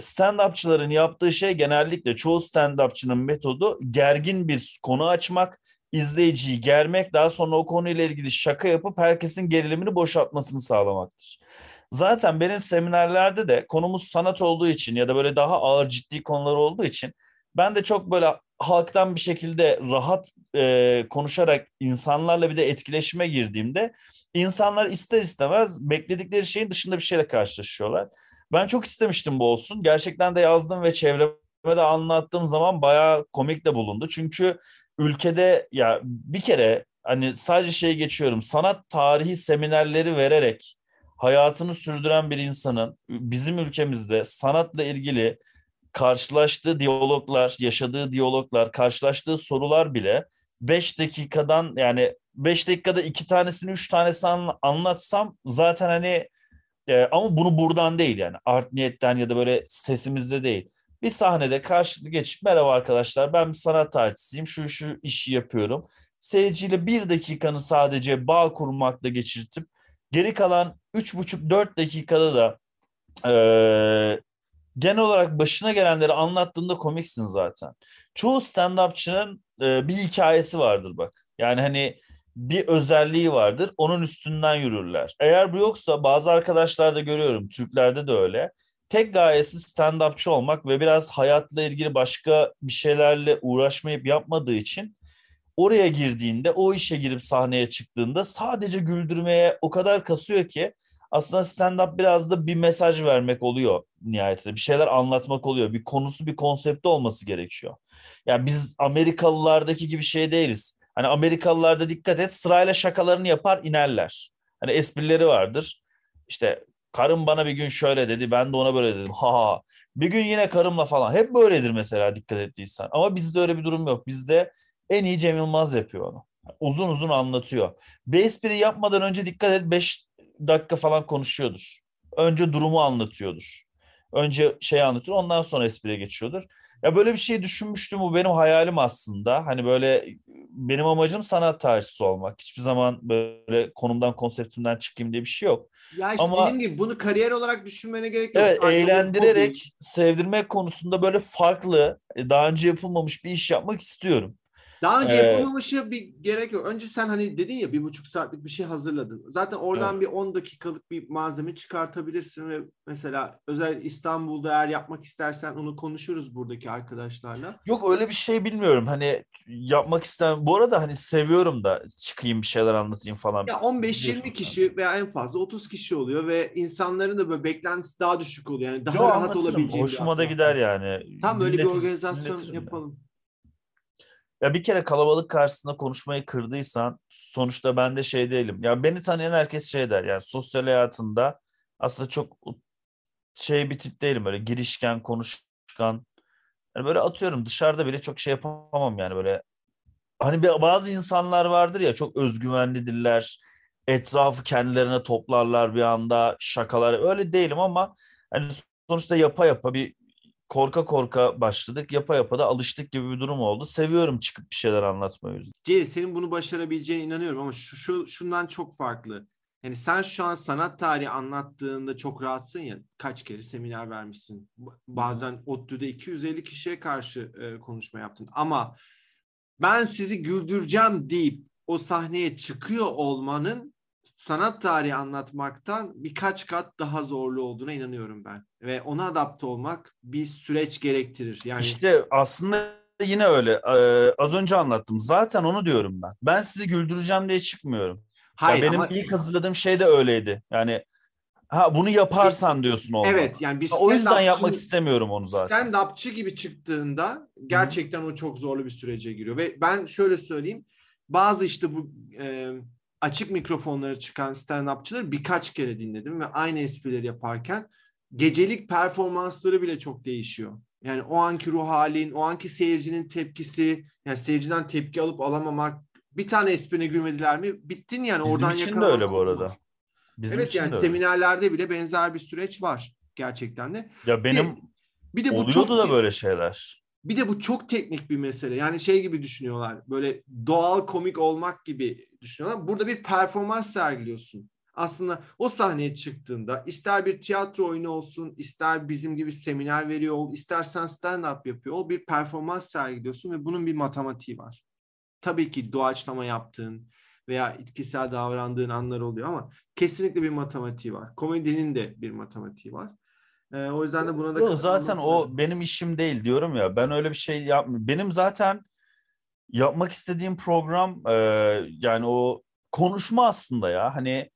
stand-upçıların yaptığı şey genellikle çoğu stand-upçının metodu gergin bir konu açmak, izleyiciyi germek, daha sonra o konuyla ilgili şaka yapıp herkesin gerilimini boşaltmasını sağlamaktır. Zaten benim seminerlerde de konumuz sanat olduğu için ya da böyle daha ağır ciddi konular olduğu için ben de çok böyle halktan bir şekilde rahat e, konuşarak insanlarla bir de etkileşime girdiğimde insanlar ister istemez bekledikleri şeyin dışında bir şeyle karşılaşıyorlar. Ben çok istemiştim bu olsun. Gerçekten de yazdım ve çevreme de anlattığım zaman bayağı komik de bulundu. Çünkü ülkede ya bir kere hani sadece şey geçiyorum. Sanat tarihi seminerleri vererek hayatını sürdüren bir insanın bizim ülkemizde sanatla ilgili karşılaştığı diyaloglar, yaşadığı diyaloglar, karşılaştığı sorular bile 5 dakikadan yani 5 dakikada iki tanesini, üç tanesini anlatsam zaten hani e, ama bunu buradan değil yani art niyetten ya da böyle sesimizde değil. Bir sahnede karşılıklı geçip merhaba arkadaşlar ben bir sanat tarihçisiyim şu şu işi yapıyorum. Seyirciyle bir dakikanı sadece bağ kurmakla geçirtip geri kalan üç buçuk dört dakikada da e, genel olarak başına gelenleri anlattığında komiksin zaten. Çoğu stand-upçının e, bir hikayesi vardır bak. Yani hani bir özelliği vardır. Onun üstünden yürürler. Eğer bu yoksa bazı arkadaşlarda görüyorum. Türklerde de öyle. Tek gayesi stand-upçı olmak ve biraz hayatla ilgili başka bir şeylerle uğraşmayıp yapmadığı için oraya girdiğinde, o işe girip sahneye çıktığında sadece güldürmeye o kadar kasıyor ki aslında stand-up biraz da bir mesaj vermek oluyor nihayetinde. Bir şeyler anlatmak oluyor. Bir konusu, bir konsepti olması gerekiyor. Yani biz Amerikalılardaki gibi şey değiliz. Hani Amerikalılarda dikkat et sırayla şakalarını yapar inerler. Hani esprileri vardır. İşte karım bana bir gün şöyle dedi ben de ona böyle dedim. Ha ha. Bir gün yine karımla falan. Hep böyledir mesela dikkat ettiysen. Ama bizde öyle bir durum yok. Bizde en iyi Cem Yılmaz yapıyor onu. Uzun uzun anlatıyor. Bir espri yapmadan önce dikkat et 5 dakika falan konuşuyordur. Önce durumu anlatıyordur. Önce şey anlatıyor ondan sonra espriye geçiyordur. Ya böyle bir şey düşünmüştüm bu benim hayalim aslında. Hani böyle benim amacım sanat tarihçisi olmak. Hiçbir zaman böyle konumdan konseptimden çıkayım diye bir şey yok. Ya işte Ama, dediğim gibi bunu kariyer olarak düşünmene gerek yok. Evet Farklı eğlendirerek sevdirmek konusunda böyle farklı daha önce yapılmamış bir iş yapmak istiyorum. Daha önce ee, yapılmamışı bir gerek yok. Önce sen hani dedin ya bir buçuk saatlik bir şey hazırladın. Zaten oradan evet. bir 10 dakikalık bir malzeme çıkartabilirsin ve mesela özel İstanbul'da eğer yapmak istersen onu konuşuruz buradaki arkadaşlarla. Yok öyle bir şey bilmiyorum. Hani yapmak istem. Bu arada hani seviyorum da çıkayım bir şeyler anlatayım falan. Ya 15-20 kişi veya en fazla 30 kişi oluyor ve insanların da böyle beklentisi daha düşük oluyor. Yani daha Yo, rahat olabileceği. Hoşuma da gider yani. Tam öyle bir organizasyon yapalım. Ya bir kere kalabalık karşısında konuşmayı kırdıysan sonuçta ben de şey değilim. Ya beni tanıyan herkes şey der. Yani sosyal hayatında aslında çok şey bir tip değilim böyle girişken, konuşkan. Yani böyle atıyorum dışarıda bile çok şey yapamam yani böyle. Hani bazı insanlar vardır ya çok özgüvenlidirler. Etrafı kendilerine toplarlar bir anda şakalar. Öyle değilim ama hani sonuçta yapa yapa bir korka korka başladık. Yapa yapa da alıştık gibi bir durum oldu. Seviyorum çıkıp bir şeyler anlatmayı. C senin bunu başarabileceğine inanıyorum ama şu, şu şundan çok farklı. Yani sen şu an sanat tarihi anlattığında çok rahatsın ya. Kaç kere seminer vermişsin. Bazen ODTÜ'de 250 kişiye karşı e, konuşma yaptın. Ama ben sizi güldüreceğim deyip o sahneye çıkıyor olmanın sanat tarihi anlatmaktan birkaç kat daha zorlu olduğuna inanıyorum ben. Ve ona adapte olmak bir süreç gerektirir. Yani İşte aslında yine öyle. Ee, az önce anlattım. Zaten onu diyorum ben. Ben sizi güldüreceğim diye çıkmıyorum. Hayır, ya benim ama... ilk hazırladığım şey de öyleydi. Yani ha bunu yaparsan diyorsun olmaz. Evet yani bir o yüzden yapmak istemiyorum onu zaten. Stand-upçı gibi çıktığında gerçekten Hı-hı. o çok zorlu bir sürece giriyor. Ve ben şöyle söyleyeyim. Bazı işte bu e, açık mikrofonlara çıkan stand-upçıları birkaç kere dinledim ve aynı esprileri yaparken gecelik performansları bile çok değişiyor. Yani o anki ruh halin, o anki seyircinin tepkisi, yani seyirciden tepki alıp alamamak. Bir tane esprine gülmediler mi? Bittin yani Bizim oradan için de öyle bu arada. Bizim evet yani seminerlerde bile benzer bir süreç var gerçekten de. Ya benim bir, bir de bu oluyordu çok... da böyle şeyler. bir de bu çok teknik bir mesele. Yani şey gibi düşünüyorlar. Böyle doğal komik olmak gibi düşünüyorlar. Burada bir performans sergiliyorsun. Aslında o sahneye çıktığında ister bir tiyatro oyunu olsun, ister bizim gibi seminer veriyor ol, istersen stand-up yapıyor ol, bir performans sergiliyorsun ve bunun bir matematiği var. Tabii ki doğaçlama yaptığın veya itkisel davrandığın anlar oluyor ama kesinlikle bir matematiği var. Komedinin de bir matematiği var. Ee, o yüzden de buna da Yok, zaten o benim işim değil diyorum ya. Ben öyle bir şey yapmıyorum. Benim zaten yapmak istediğim program e, yani o konuşma aslında ya. Hani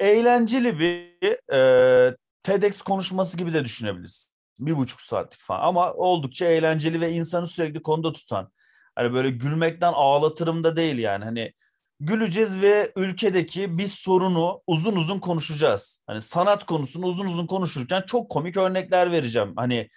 eğlenceli bir e, TEDx konuşması gibi de düşünebiliriz. Bir buçuk saatlik falan ama oldukça eğlenceli ve insanı sürekli konuda tutan. Hani böyle gülmekten ağlatırım da değil yani. Hani güleceğiz ve ülkedeki bir sorunu uzun uzun konuşacağız. Hani sanat konusunu uzun uzun konuşurken çok komik örnekler vereceğim. Hani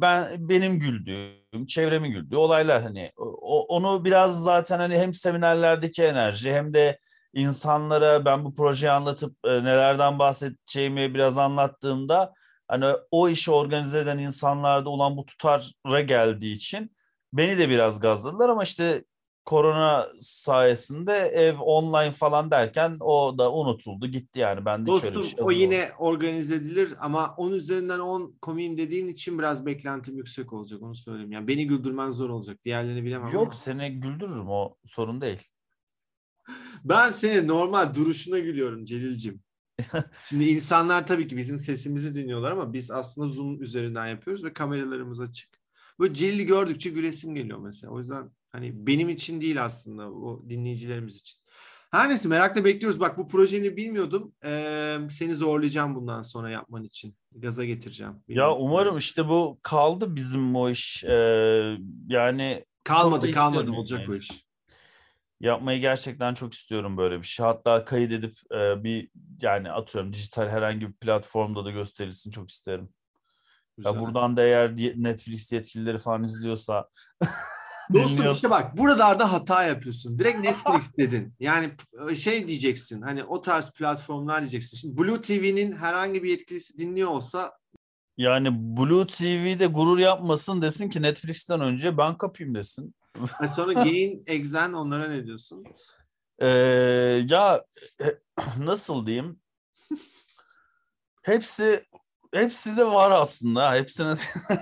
ben benim güldüğüm, çevremin güldüğü olaylar hani o, onu biraz zaten hani hem seminerlerdeki enerji hem de insanlara ben bu projeyi anlatıp e, nelerden bahsedeceğimi biraz anlattığımda hani o işi organize eden insanlarda olan bu tutara geldiği için beni de biraz gazladılar ama işte korona sayesinde ev online falan derken o da unutuldu gitti yani ben de Dostum, hiç öyle bir şey o yine organize edilir ama 10 üzerinden 10 komiyim dediğin için biraz beklentim yüksek olacak onu söyleyeyim. Yani beni güldürmen zor olacak. Diğerlerini bilemem Yok ama. seni güldürürüm o sorun değil. Ben senin normal duruşuna gülüyorum Celil'cim. Şimdi insanlar tabii ki bizim sesimizi dinliyorlar ama biz aslında Zoom üzerinden yapıyoruz ve kameralarımız açık. Böyle Celil'i gördükçe gülesim geliyor mesela. O yüzden hani benim için değil aslında o dinleyicilerimiz için. Her neyse merakla bekliyoruz. Bak bu projeni bilmiyordum. Ee, seni zorlayacağım bundan sonra yapman için. Gaza getireceğim. Ya Bilmiyorum. umarım işte bu kaldı bizim o iş. Ee, yani Kalmadı kalmadı olacak yani. o iş. Yapmayı gerçekten çok istiyorum böyle bir şey. Hatta kaydedip e, bir yani atıyorum dijital herhangi bir platformda da gösterilsin çok isterim. Ya Güzel. buradan da eğer Netflix yetkilileri falan izliyorsa Dostum işte bak buralarda hata yapıyorsun. Direkt Netflix dedin. Yani şey diyeceksin hani o tarz platformlar diyeceksin. Şimdi Blue TV'nin herhangi bir yetkilisi dinliyor olsa yani Blue TV'de gurur yapmasın desin ki Netflix'ten önce ben kapayım desin. sonra Gain, Exen onlara ne diyorsun? Ee, ya e, nasıl diyeyim? Hepsi hepsi de var aslında. Hepsine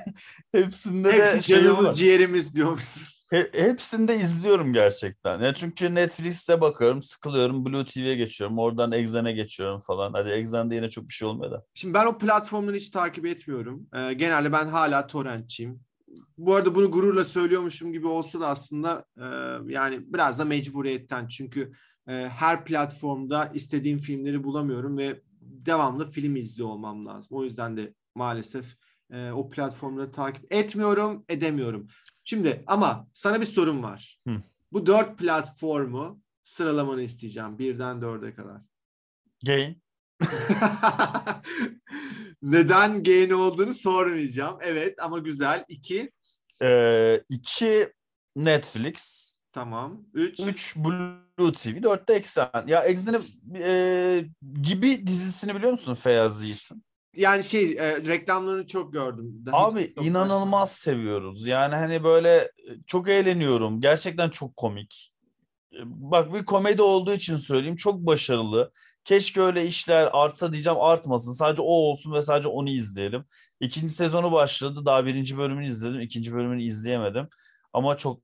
hepsinde de Hepsi şeyim canımız var. ciğerimiz diyor musun? He- hepsini de izliyorum gerçekten. Ya çünkü Netflix'te bakıyorum, sıkılıyorum, Blue TV'ye geçiyorum, oradan Exxen'e geçiyorum falan. Hadi Exxen'de yine çok bir şey olmuyor da. Şimdi ben o platformları hiç takip etmiyorum. Ee, genelde ben hala torrentçiyim. Bu arada bunu gururla söylüyormuşum gibi olsa da aslında e, yani biraz da mecburiyetten. Çünkü e, her platformda istediğim filmleri bulamıyorum ve devamlı film izliyor olmam lazım. O yüzden de maalesef e, o platformları takip etmiyorum, edemiyorum. Şimdi ama sana bir sorum var. Hı. Bu dört platformu sıralamanı isteyeceğim birden dörde kadar. Gain. Neden gain olduğunu sormayacağım. Evet ama güzel. İki. Ee, iki Netflix. Tamam. Üç. Üç Blue TV. Dört de Exxen. Ya Exxen'in e, gibi dizisini biliyor musun Feyyaz Yiğit'in? Yani şey e, reklamlarını çok gördüm. Daha Abi çok inanılmaz seviyoruz. Yani hani böyle e, çok eğleniyorum. Gerçekten çok komik. E, Bak bir komedi olduğu için söyleyeyim. Çok başarılı. Keşke öyle işler artsa diyeceğim artmasın. Sadece o olsun ve sadece onu izleyelim. İkinci sezonu başladı. Daha birinci bölümünü izledim. İkinci bölümünü izleyemedim. Ama çok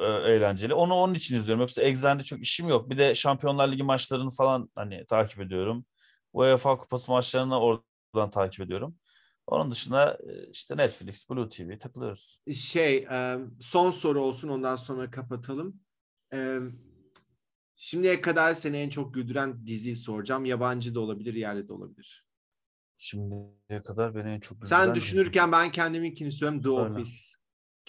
e, eğlenceli. Onu onun için izliyorum. Yoksa Exxen'de çok işim yok. Bir de Şampiyonlar Ligi maçlarını falan hani takip ediyorum. UEFA Kupası maçlarını oradan takip ediyorum. Onun dışında e, işte Netflix, Blue TV takılıyoruz. Şey e, son soru olsun ondan sonra kapatalım. Şimdiye kadar seni en çok güldüren diziyi soracağım. Yabancı da olabilir, yerli de olabilir. Şimdiye kadar beni en çok Sen güldüren düşünürken ben kendiminkini söyleyeyim. The Söyle. Office.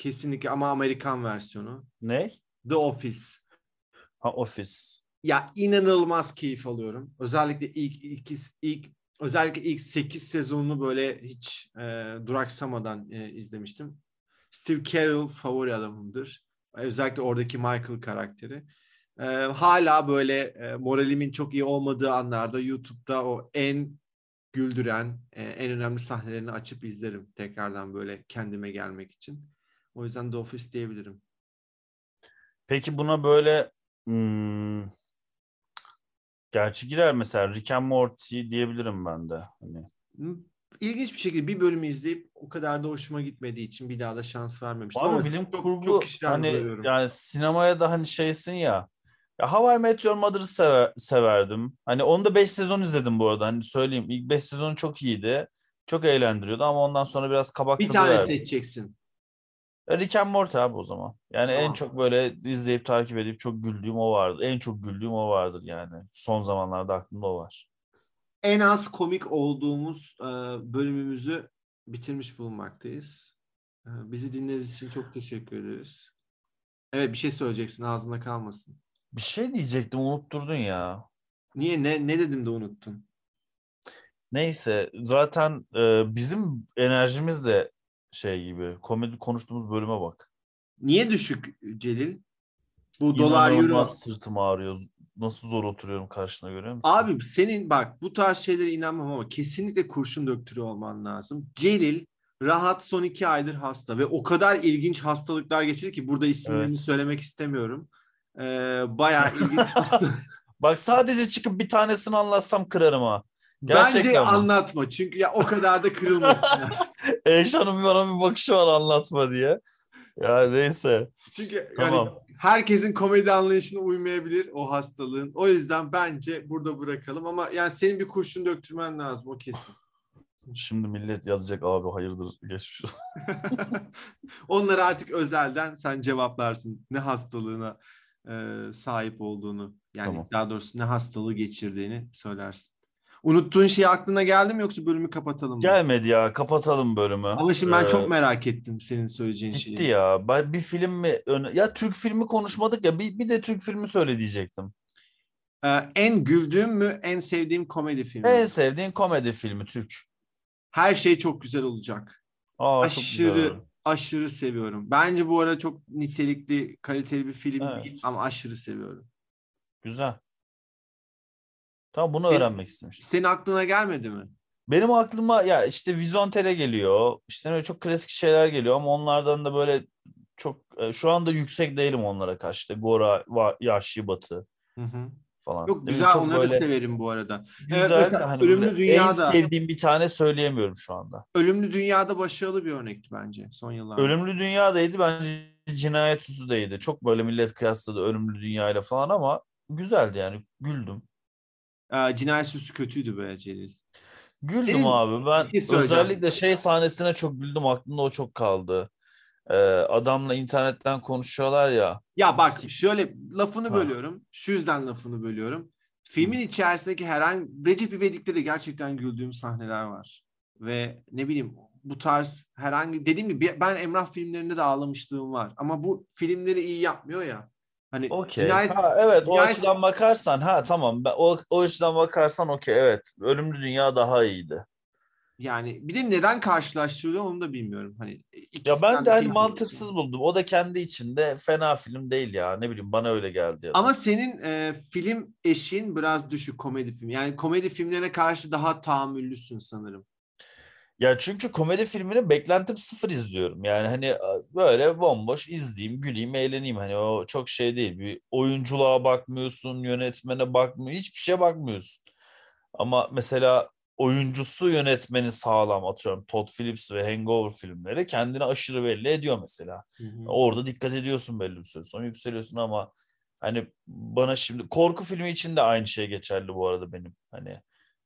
Kesinlikle ama Amerikan versiyonu. Ne? The Office. Ha Office. Ya inanılmaz keyif alıyorum. Özellikle ilk ilk ilk özellikle ilk 8 sezonunu böyle hiç e, duraksamadan e, izlemiştim. Steve Carell favori adamımdır. Özellikle oradaki Michael karakteri. E, hala böyle e, moralimin çok iyi olmadığı anlarda YouTube'da o en güldüren e, en önemli sahnelerini açıp izlerim tekrardan böyle kendime gelmek için. O yüzden The Office diyebilirim. Peki buna böyle hmm, gerçi girer mesela Rick and Morty diyebilirim ben de. Hani İlginç bir şekilde bir bölümü izleyip o kadar da hoşuma gitmediği için bir daha da şans vermemiştim. Abi Ama bilim çok, kurgu çok hani yani sinemaya da hani şeysin ya. Ya How I Met Your Mother'ı sever, severdim. Hani onu da 5 sezon izledim bu arada. Hani söyleyeyim ilk 5 sezonu çok iyiydi. Çok eğlendiriyordu ama ondan sonra biraz kabak bir tane seçeceksin. Rick and Morty abi o zaman. Yani en Tamam. çok böyle izleyip takip edip çok güldüğüm o vardı. En çok güldüğüm o vardır yani. Son zamanlarda aklımda o var. En az komik olduğumuz e, bölümümüzü bitirmiş bulunmaktayız. E, bizi dinlediğiniz için çok teşekkür ederiz. Evet bir şey söyleyeceksin ağzında kalmasın. Bir şey diyecektim unutturdun ya. Niye ne ne dedim de unuttun? Neyse zaten e, bizim enerjimiz de şey gibi komedi konuştuğumuz bölüme bak. Niye düşük Celil? Bu dolar euro. Sırtım ağrıyor. Nasıl zor oturuyorum karşına görüyor musun? Abi senin bak bu tarz şeylere inanmam ama kesinlikle kurşun döktürüyor olman lazım. Celil rahat son iki aydır hasta ve o kadar ilginç hastalıklar geçirdi ki burada isimlerini Evet. söylemek istemiyorum. Ee, bayağı ilginç hasta. Bak sadece çıkıp bir tanesini anlatsam kırarım ha. Bence Gerçekten mi? anlatma çünkü ya o kadar da kırılmasınlar. Eyşan'ın bana bir bakışı var anlatma diye. Ya neyse. çünkü Tamam. yani herkesin komedi anlayışına uymayabilir o hastalığın. O yüzden bence burada bırakalım ama yani senin bir kurşun döktürmen lazım o kesin. Şimdi millet yazacak abi hayırdır geçmiş olsun. Onları artık özelden sen cevaplarsın. Ne hastalığına e, sahip olduğunu. Yani Tamam. daha doğrusu ne hastalığı geçirdiğini söylersin. Unuttuğun şey aklına geldi mi yoksa bölümü kapatalım mı? Gelmedi ya kapatalım bölümü. Ama şimdi ben Ee, çok merak ettim senin söyleyeceğin şeyi. Gitti ya. Bir film mi. Ya Türk filmi konuşmadık ya. Bir, bir de Türk filmi söyle diyecektim. Ee, en güldüğüm mü, en sevdiğim komedi filmi? En sevdiğin komedi filmi Türk. Her şey çok güzel olacak. Aa, aşırı güzel. aşırı seviyorum. Bence bu ara çok nitelikli, kaliteli bir film Evet. değil ama aşırı seviyorum. Güzel. Tamam bunu Senin- öğrenmek istemiştim. Senin aklına gelmedi mi? Benim aklıma ya işte Vizontele geliyor. İşte öyle çok klasik şeyler geliyor ama onlardan da böyle çok e, şu anda yüksek değilim onlara karşı. İşte Gora, Yahşi Batı Hı hı. falan. Ne bileyim, güzel onları böyle severim bu arada. Güzel mesela de hani Ölümlü Dünya'da- en sevdiğim bir tane söyleyemiyorum şu anda. Ölümlü Dünya'da başarılı bir örnekti bence son yıllarda. Ölümlü Dünya'daydı bence Cinayet Süsü'deydi. Çok böyle millet kıyasladı Ölümlü Dünya ile falan ama güzeldi yani güldüm. Ee, Cinayet Süsü kötüydü be Celil. Güldüm Senin- abi. Ben şey özellikle şey sahnesine çok güldüm. Aklımda o çok kaldı. Ee, adamla internetten konuşuyorlar ya. Ya bak şöyle lafını Ha. bölüyorum. Şu yüzden lafını bölüyorum. Filmin içerisindeki herhangi Recep İvedik'te de gerçekten güldüğüm sahneler var. Ve ne bileyim bu tarz herhangi dediğim gibi ben Emrah filmlerinde de ağlamışlığım var. Ama bu filmleri iyi yapmıyor ya. Hani Okey. cinayet, Ha, evet o cinayet- açıdan bakarsan ha tamam. Ben, o, o açıdan bakarsan okey evet. Ölümlü Dünya daha iyiydi. yani bir de neden karşılaştırılıyor onu da bilmiyorum. Hani Ya ben de hani mantıksız olsun. buldum. O da kendi içinde fena film değil ya. Ne bileyim bana öyle geldi. Ya. Ama senin e, film eşin biraz düşük komedi film. Yani komedi filmlerine karşı daha tahammüllüsün sanırım. Ya çünkü komedi filmini beklentim sıfır izliyorum. Yani hani böyle bomboş izleyeyim, güleyim, eğleneyim. Hani o çok şey değil. Bir oyunculuğa bakmıyorsun, yönetmene bakmıyorsun, hiçbir şeye bakmıyorsun. Ama mesela oyuncusu yönetmeni sağlam atıyorum. Todd Phillips ve Hangover filmleri kendini aşırı belli ediyor mesela. Orada dikkat ediyorsun belli bir süre sonra yükseliyorsun ama hani bana şimdi korku filmi için de aynı şey geçerli bu arada benim. Hani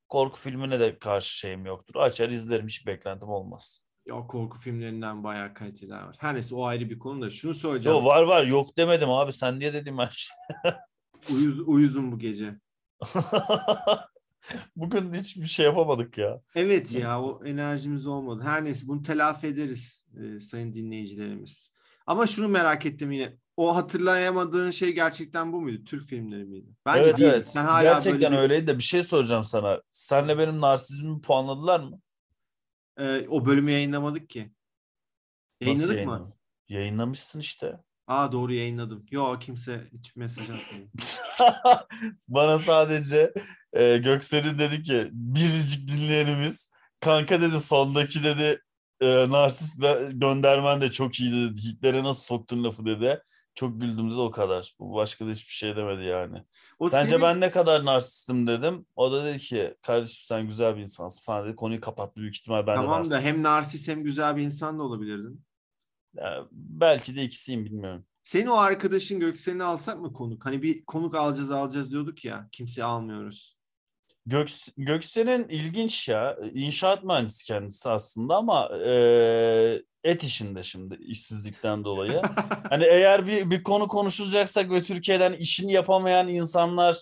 korku filmine de karşı şeyim yoktur. Açar izlerim hiç beklentim olmaz. Ya korku filmlerinden bayağı kaliteler var. Her neyse o ayrı bir konu da şunu söyleyeceğim. Yo var var yok demedim abi sen diye dedim şey. Uyuz, uyuzum bu gece. Bugün hiçbir şey yapamadık ya. Evet ya o enerjimiz olmadı. Her neyse bunu telafi ederiz e, sayın dinleyicilerimiz. Ama şunu merak ettim yine. O hatırlayamadığın şey gerçekten bu muydu? Türk filmleri miydi? Bence evet değil. evet. Sen hala Gerçekten böyle öyleydi de bir şey soracağım sana. Senle benim narsizmimi puanladılar mı? E, o bölümü yayınlamadık ki. Nasıl Yayınladık mı? yayınlam- Yayınlamışsın işte. Aa doğru yayınladım. Yo kimse hiç mesaj atmadı. Bana sadece e, Göksel'in dedi ki biricik dinleyenimiz kanka dedi sondaki dedi e, narsist göndermen de çok iyi dedi. Hitlere nasıl soktun lafı dedi. Çok güldüm dedi o kadar. Bu başka da hiçbir şey demedi yani. O Sence senin- ben ne kadar narsistim dedim. O da dedi ki kardeşim sen güzel bir insansın falan dedi. Konuyu kapattı büyük ihtimal ben de Tamam da hem narsist hem güzel bir insan da olabilirdin. Yani belki de ikisiyim bilmiyorum. Senin o arkadaşın Göksel'i alsak mı konuk? Hani bir konuk alacağız alacağız diyorduk ya. Kimseyi almıyoruz. Göks, Göksel'in ilginç ya. İnşaat mühendisi kendisi aslında ama e, et işinde şimdi işsizlikten dolayı. Hani eğer bir, bir konu konuşulacaksak ve Türkiye'den işini yapamayan insanlar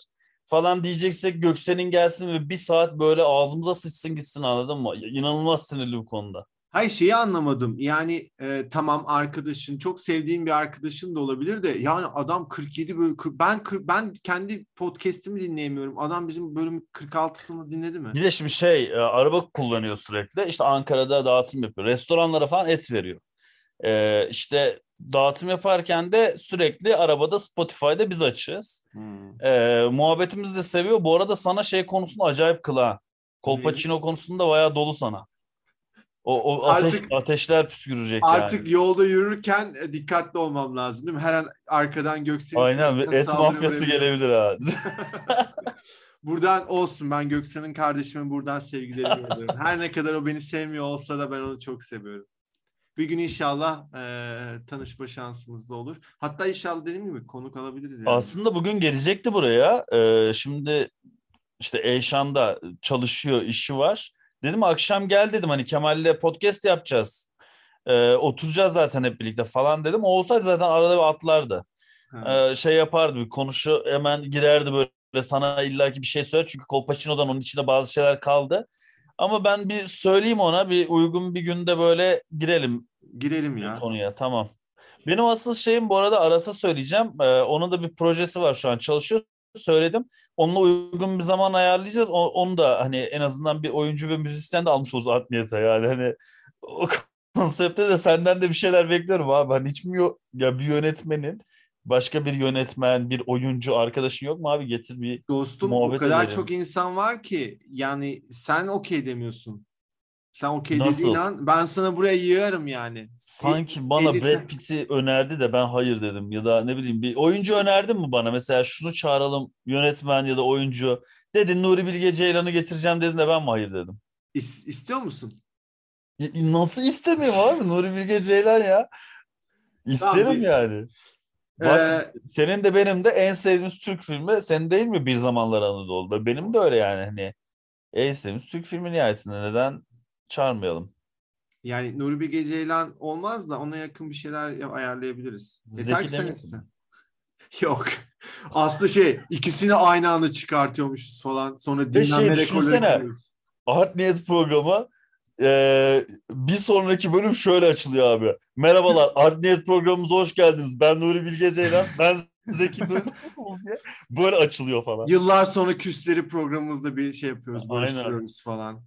falan diyeceksek Göksel'in gelsin ve bir saat böyle ağzımıza sıçsın gitsin anladın mı? İnanılmaz sinirli bu konuda. Hayır şeyi anlamadım. Yani e, tamam arkadaşın çok sevdiğin bir arkadaşın da olabilir de yani adam 47 bölüm kırk- ben kırk- ben kendi podcast'imi dinleyemiyorum. Adam bizim bölüm 46'sını dinledi mi? Bir de şimdi şey e, araba kullanıyor sürekli. İşte Ankara'da dağıtım yapıyor. Restoranlara falan et veriyor. E, işte dağıtım yaparken de sürekli arabada Spotify'da biz açığız. Hmm. E, muhabbetimizi de seviyor. Bu arada sana şey konusunda acayip kıla. Kolpaçino konusunda bayağı dolu sana. O, o ateş, Artık- ateşler püskürecek Artık yani. yolda yürürken e, dikkatli olmam lazım değil mi? Her an arkadan Göksel'in Aynen ve et mafyası gelebilir ha. Buradan olsun ben Göksel'in kardeşime buradan sevgilerimi yolluyorum. Her ne kadar o beni sevmiyor olsa da ben onu çok seviyorum. Bir gün inşallah e, tanışma şansımız da olur. Hatta inşallah dediğim gibi konuk alabiliriz yani. Aslında bugün gelecekti buraya. Ee, şimdi işte Eyşan'da çalışıyor, işi var. Dedim akşam gel dedim hani Kemal'le podcast yapacağız. Ee, oturacağız zaten hep birlikte falan dedim. O olsaydı zaten arada bir atlardı. Ee, şey yapardı bir konuşu hemen girerdi böyle sana illaki bir şey söyler. Çünkü Kolpaçino'dan onun içinde bazı şeyler kaldı. Ama ben bir söyleyeyim ona bir uygun bir günde böyle girelim Girelim ya. konuya tamam. Benim asıl şeyim bu arada Aras'a söyleyeceğim. Ee, onun da bir projesi var şu an çalışıyor. Söyledim. Onunla uygun bir zaman ayarlayacağız. O- onu da hani en azından bir oyuncu ve müzisyen de almış oluruz art niyete yani. Hani o konsepte de senden de bir şeyler bekliyorum abi. Hani hiç mi yok ya bir yönetmenin başka bir yönetmen, bir oyuncu arkadaşın yok mu abi? Getir bir Dostum o kadar edelim. çok insan var ki yani sen okey demiyorsun. Sen okey dediğin an ben sana buraya yığarım yani. Sanki bana elli Brad Pitt'i önerdi de ben hayır dedim ya da ne bileyim bir oyuncu önerdin mi bana mesela şunu çağıralım yönetmen ya da oyuncu dedin Nuri Bilge Ceylan'ı getireceğim dedin de ben mi hayır dedim. İs- istiyor musun? Ya, nasıl istemeyeyim abi Nuri Bilge Ceylan ya. İsterim bir- yani. Bak Ee, senin de benim de en sevdiğimiz Türk filmi senin değil mi Bir Zamanlar Anadolu'da? Benim de öyle yani hani en sevdiğimiz Türk filmi nihayetinde neden çağırmayalım? yani Nuri Bilge Ceylan olmaz da ona yakın bir şeyler ya- ayarlayabiliriz. Yeter Zeki ki sen iste. Yok. Aslı şey ikisini aynı anda çıkartıyormuşuz falan. Sonra şey dinlenme rekorları düşünsene. Art Niyet programı eee, bir sonraki bölüm şöyle açılıyor abi. Merhabalar Art Niyet programımıza hoş geldiniz. Ben Nuri Bilge Ceylan. Ben Zeki Duydunuz diye. Böyle açılıyor falan. Yıllar sonra küsleri programımızda bir şey yapıyoruz. Aynen. Barıştırıyoruz falan.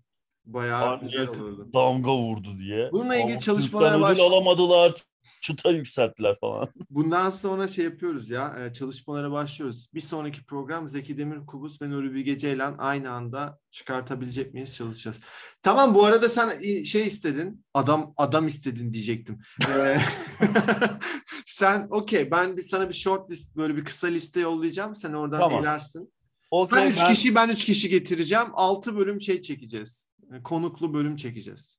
Bayağı Art güzel olurdu. damga vurdu diye. Bununla ilgili Ama çalışmalara Türk'ten ödül baş- alamadılar. Çıta yükselttiler falan. Bundan sonra şey yapıyoruz ya. e, Çalışmalara başlıyoruz. Bir sonraki program Zeki Demirkubuz ve Nuri Bilge Ceylan aynı anda çıkartabilecek miyiz çalışacağız. Tamam bu arada sen i- şey istedin. Adam adam istedin diyecektim. Ee, sen okey ben bir sana bir short list böyle bir kısa liste yollayacağım. Sen oradan Tamam. elersin. Okey, Sen üç ben- kişi ben üç kişi getireceğim. Altı bölüm şey çekeceğiz. E, Konuklu bölüm çekeceğiz.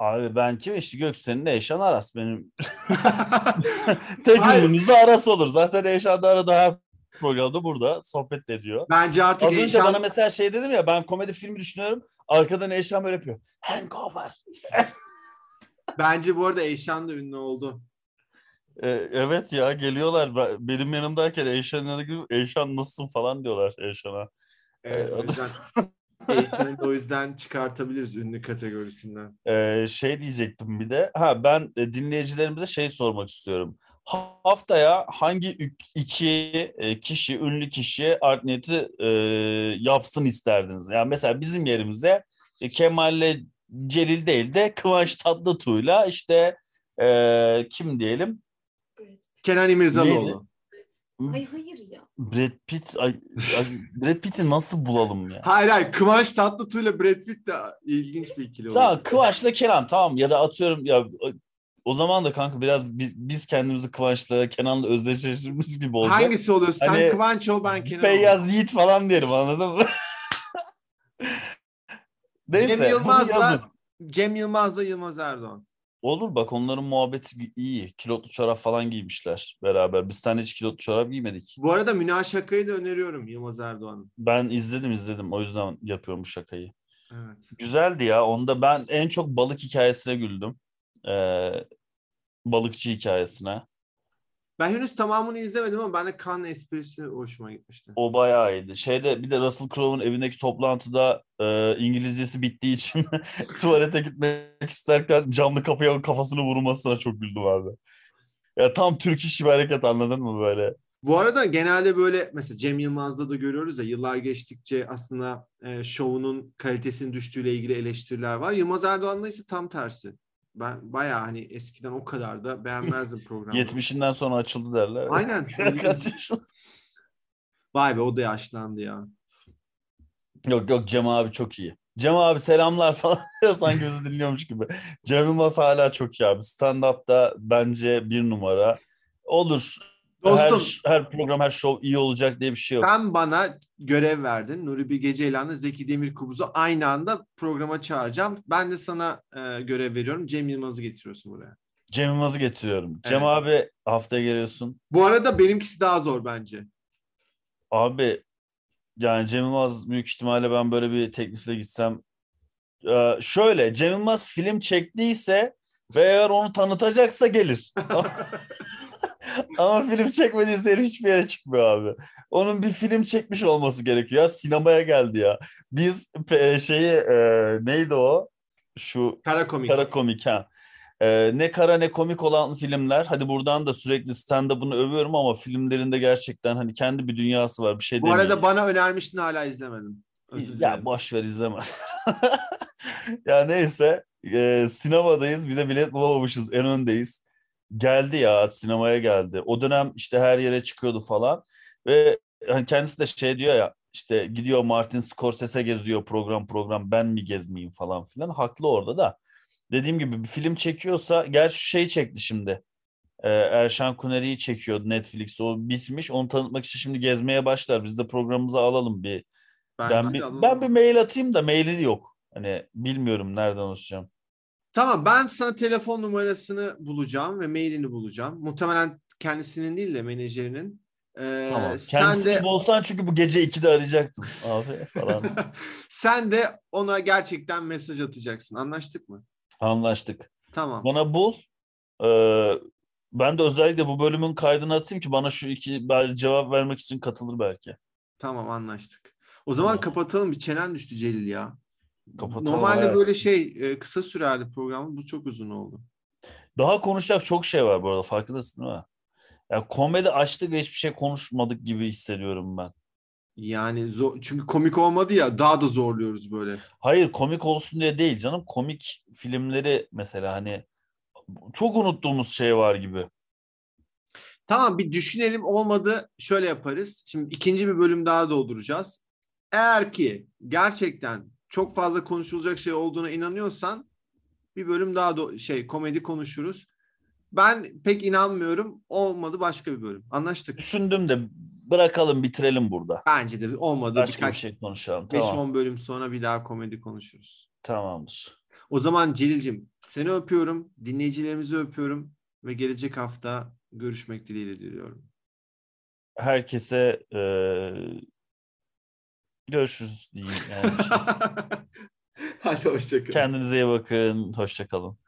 Abi ben kim işte Göksel'in de Eşan Aras benim. Tek Hayır. ürünümüz de Aras olur. Zaten Eşan da arada her programda burada sohbet ediyor. Bence artık Az önce Eyşan- bana mesela şey dedim ya ben komedi filmi düşünüyorum. Arkadan Eşan böyle yapıyor. Hangover. bence bu arada Eyşan da ünlü oldu. Ee, evet ya geliyorlar. Ben- Benim yanımdayken gidip Eşan nasılsın falan diyorlar Eşan'a. Evet, o Evet. yüzden Da o yüzden çıkartabiliriz ünlü kategorisinden. Ee, şey diyecektim bir de. Ha ben e, dinleyicilerimize şey sormak istiyorum. Ha- Haftaya hangi iki e, kişi, ünlü kişi art niyeti e, yapsın isterdiniz? Yani mesela bizim yerimize e, Kemal'le Celil değil de Kıvanç Tatlıtuğ'la işte e, kim diyelim? Kenan İmirzalıoğlu. Ay hayır ya. Brad Pitt ay, ay, Brad Pitt'i nasıl bulalım ya? Hayır hayır Kıvanç Tatlıtuğ ile Brad Pitt de ilginç bir ikili Tamam olur. Kıvanç'la Kenan tamam ya da atıyorum ya o zaman da kanka biraz biz, biz kendimizi Kıvanç'la Kenan'la özdeşleştirmiş gibi olacak. Hangisi oluyor? Sen Hani- Kıvanç ol ben Kenan ol. Beyaz Yiğit falan derim anladın mı? Neyse Cem Yılmaz'la. Cem Yılmaz'la Yılmaz Erdoğan. Olur bak onların muhabbeti iyi. Kilotlu çorap falan giymişler beraber. Biz seninle hiç kilotlu çorap giymedik. Bu arada Münah Şaka'yı da öneriyorum Yılmaz Erdoğan'ın. Ben izledim izledim. O yüzden yapıyorum bu şakayı. Evet. Güzeldi ya. Onda ben en çok balık hikayesine güldüm. Ee, balıkçı hikayesine. Ben henüz tamamını izlemedim ama bende kan esprisi hoşuma gitmişti. O bayağı iyiydi. Şeyde bir de Russell Crowe'un evindeki toplantıda e, İngilizcesi bittiği için tuvalete gitmek isterken camlı kapıya kafasını vurmasına çok güldüm abi. Ya tam Türk işi bir hareket anladın mı böyle? Bu arada genelde böyle mesela Cem Yılmaz'da da görüyoruz ya yıllar geçtikçe aslında e, şovunun kalitesinin düştüğüyle ilgili eleştiriler var. Yılmaz Erdoğan'da ise tam tersi. Ben bayağı hani eskiden o kadar da beğenmezdim programı. 70'inden sonra açıldı derler. Aynen. Vay be o da yaşlandı ya. Yok yok Cem abi çok iyi. Cem abi selamlar falan sanki bizi dinliyormuş gibi. Cem Yılmaz hala çok iyi abi. Stand-up'ta bence bir numara. Olur. Dostum Her, her program, her show iyi olacak diye bir şey yok. sen bana görev verdin. Nuri Bilge Ceylan'la Zeki Demirkubuz'u aynı anda programa çağıracağım. Ben de sana e, görev veriyorum. Cem Yılmaz'ı getiriyorsun buraya. Cem Yılmaz'ı getiriyorum. Cem Evet. abi haftaya geliyorsun. Bu arada benimkisi daha zor bence. Abi yani Cem Yılmaz büyük ihtimalle ben böyle bir teklifle gitsem. Ee, şöyle Cem Yılmaz film çektiyse ve eğer onu tanıtacaksa gelir. Ama film çekmediyse herif hiçbir yere çıkmıyor abi. Onun bir film çekmiş olması gerekiyor. Ya sinemaya geldi ya. Biz pe- şeyi e, neydi o? Şu Kara komik. kara komik ha. E, ne kara ne komik olan filmler. Hadi buradan da sürekli stand-up'ını övüyorum ama filmlerinde gerçekten hani kendi bir dünyası var. Bir şey Bu demiyorum. arada bana önermiştin hala izlemedim. Özür Ya dilerim. boş ver izleme. ya neyse e, sinemadayız bir de bilet bulamamışız en öndeyiz. Geldi ya sinemaya geldi. O dönem işte her yere çıkıyordu falan ve hani kendisi de şey diyor ya işte gidiyor Martin Scorsese geziyor program program ben mi gezmeyeyim falan filan. Haklı orada da. Dediğim gibi bir film çekiyorsa gerçi şey çekti şimdi. Ee, Erşan Kuneri'yi çekiyordu Netflix. O bitmiş. Onu tanıtmak için şimdi gezmeye başlar. Biz de programımıza alalım bir Ben, ben bir, alalım. ben bir mail atayım da maili yok. Hani bilmiyorum nereden ulaşacağım. Tamam ben sana telefon numarasını bulacağım ve mailini bulacağım. Muhtemelen kendisinin değil de menajerinin. Ee, Tamam. sen Kendisi de gibi olsan çünkü bu gece 2'de arayacaktım abi falan. sen de ona gerçekten mesaj atacaksın. Anlaştık mı? Anlaştık. Tamam. Bana bul. Ee, ben de özellikle bu bölümün kaydını atayım ki bana şu iki cevap vermek için katılır belki. Tamam anlaştık. O zaman Tamam. kapatalım. Bir çenen düştü Celil ya. Kapatalım, Normalde evet. böyle şey e, kısa sürerdi programı. Bu çok uzun oldu. Daha konuşacak çok şey var bu arada farkındasın değil mi? Ya komedi açtık ve hiçbir şey konuşmadık gibi hissediyorum ben. Yani zor, çünkü komik olmadı ya daha da zorluyoruz böyle. Hayır komik olsun diye değil canım. Komik filmleri mesela hani çok unuttuğumuz şey var gibi. Tamam bir düşünelim olmadı şöyle yaparız. Şimdi ikinci bir bölüm daha dolduracağız. Eğer ki gerçekten çok fazla konuşulacak şey olduğuna inanıyorsan bir bölüm daha do- şey komedi konuşuruz. Ben pek inanmıyorum. Olmadı başka bir bölüm. Anlaştık. Düşündüm de bırakalım bitirelim burada. Bence de olmadı. Başka bir Birkaç şey konuşalım. 5-10 Tamam. bölüm sonra bir daha komedi konuşuruz. Tamamdır. O zaman Celil'cim seni öpüyorum. Dinleyicilerimizi öpüyorum. Ve gelecek hafta görüşmek dileğiyle diliyorum. Herkese eee, görüşürüz diyeyim. Yani. Hadi hoşçakalın. Kendinize iyi bakın. Hoşça kalın.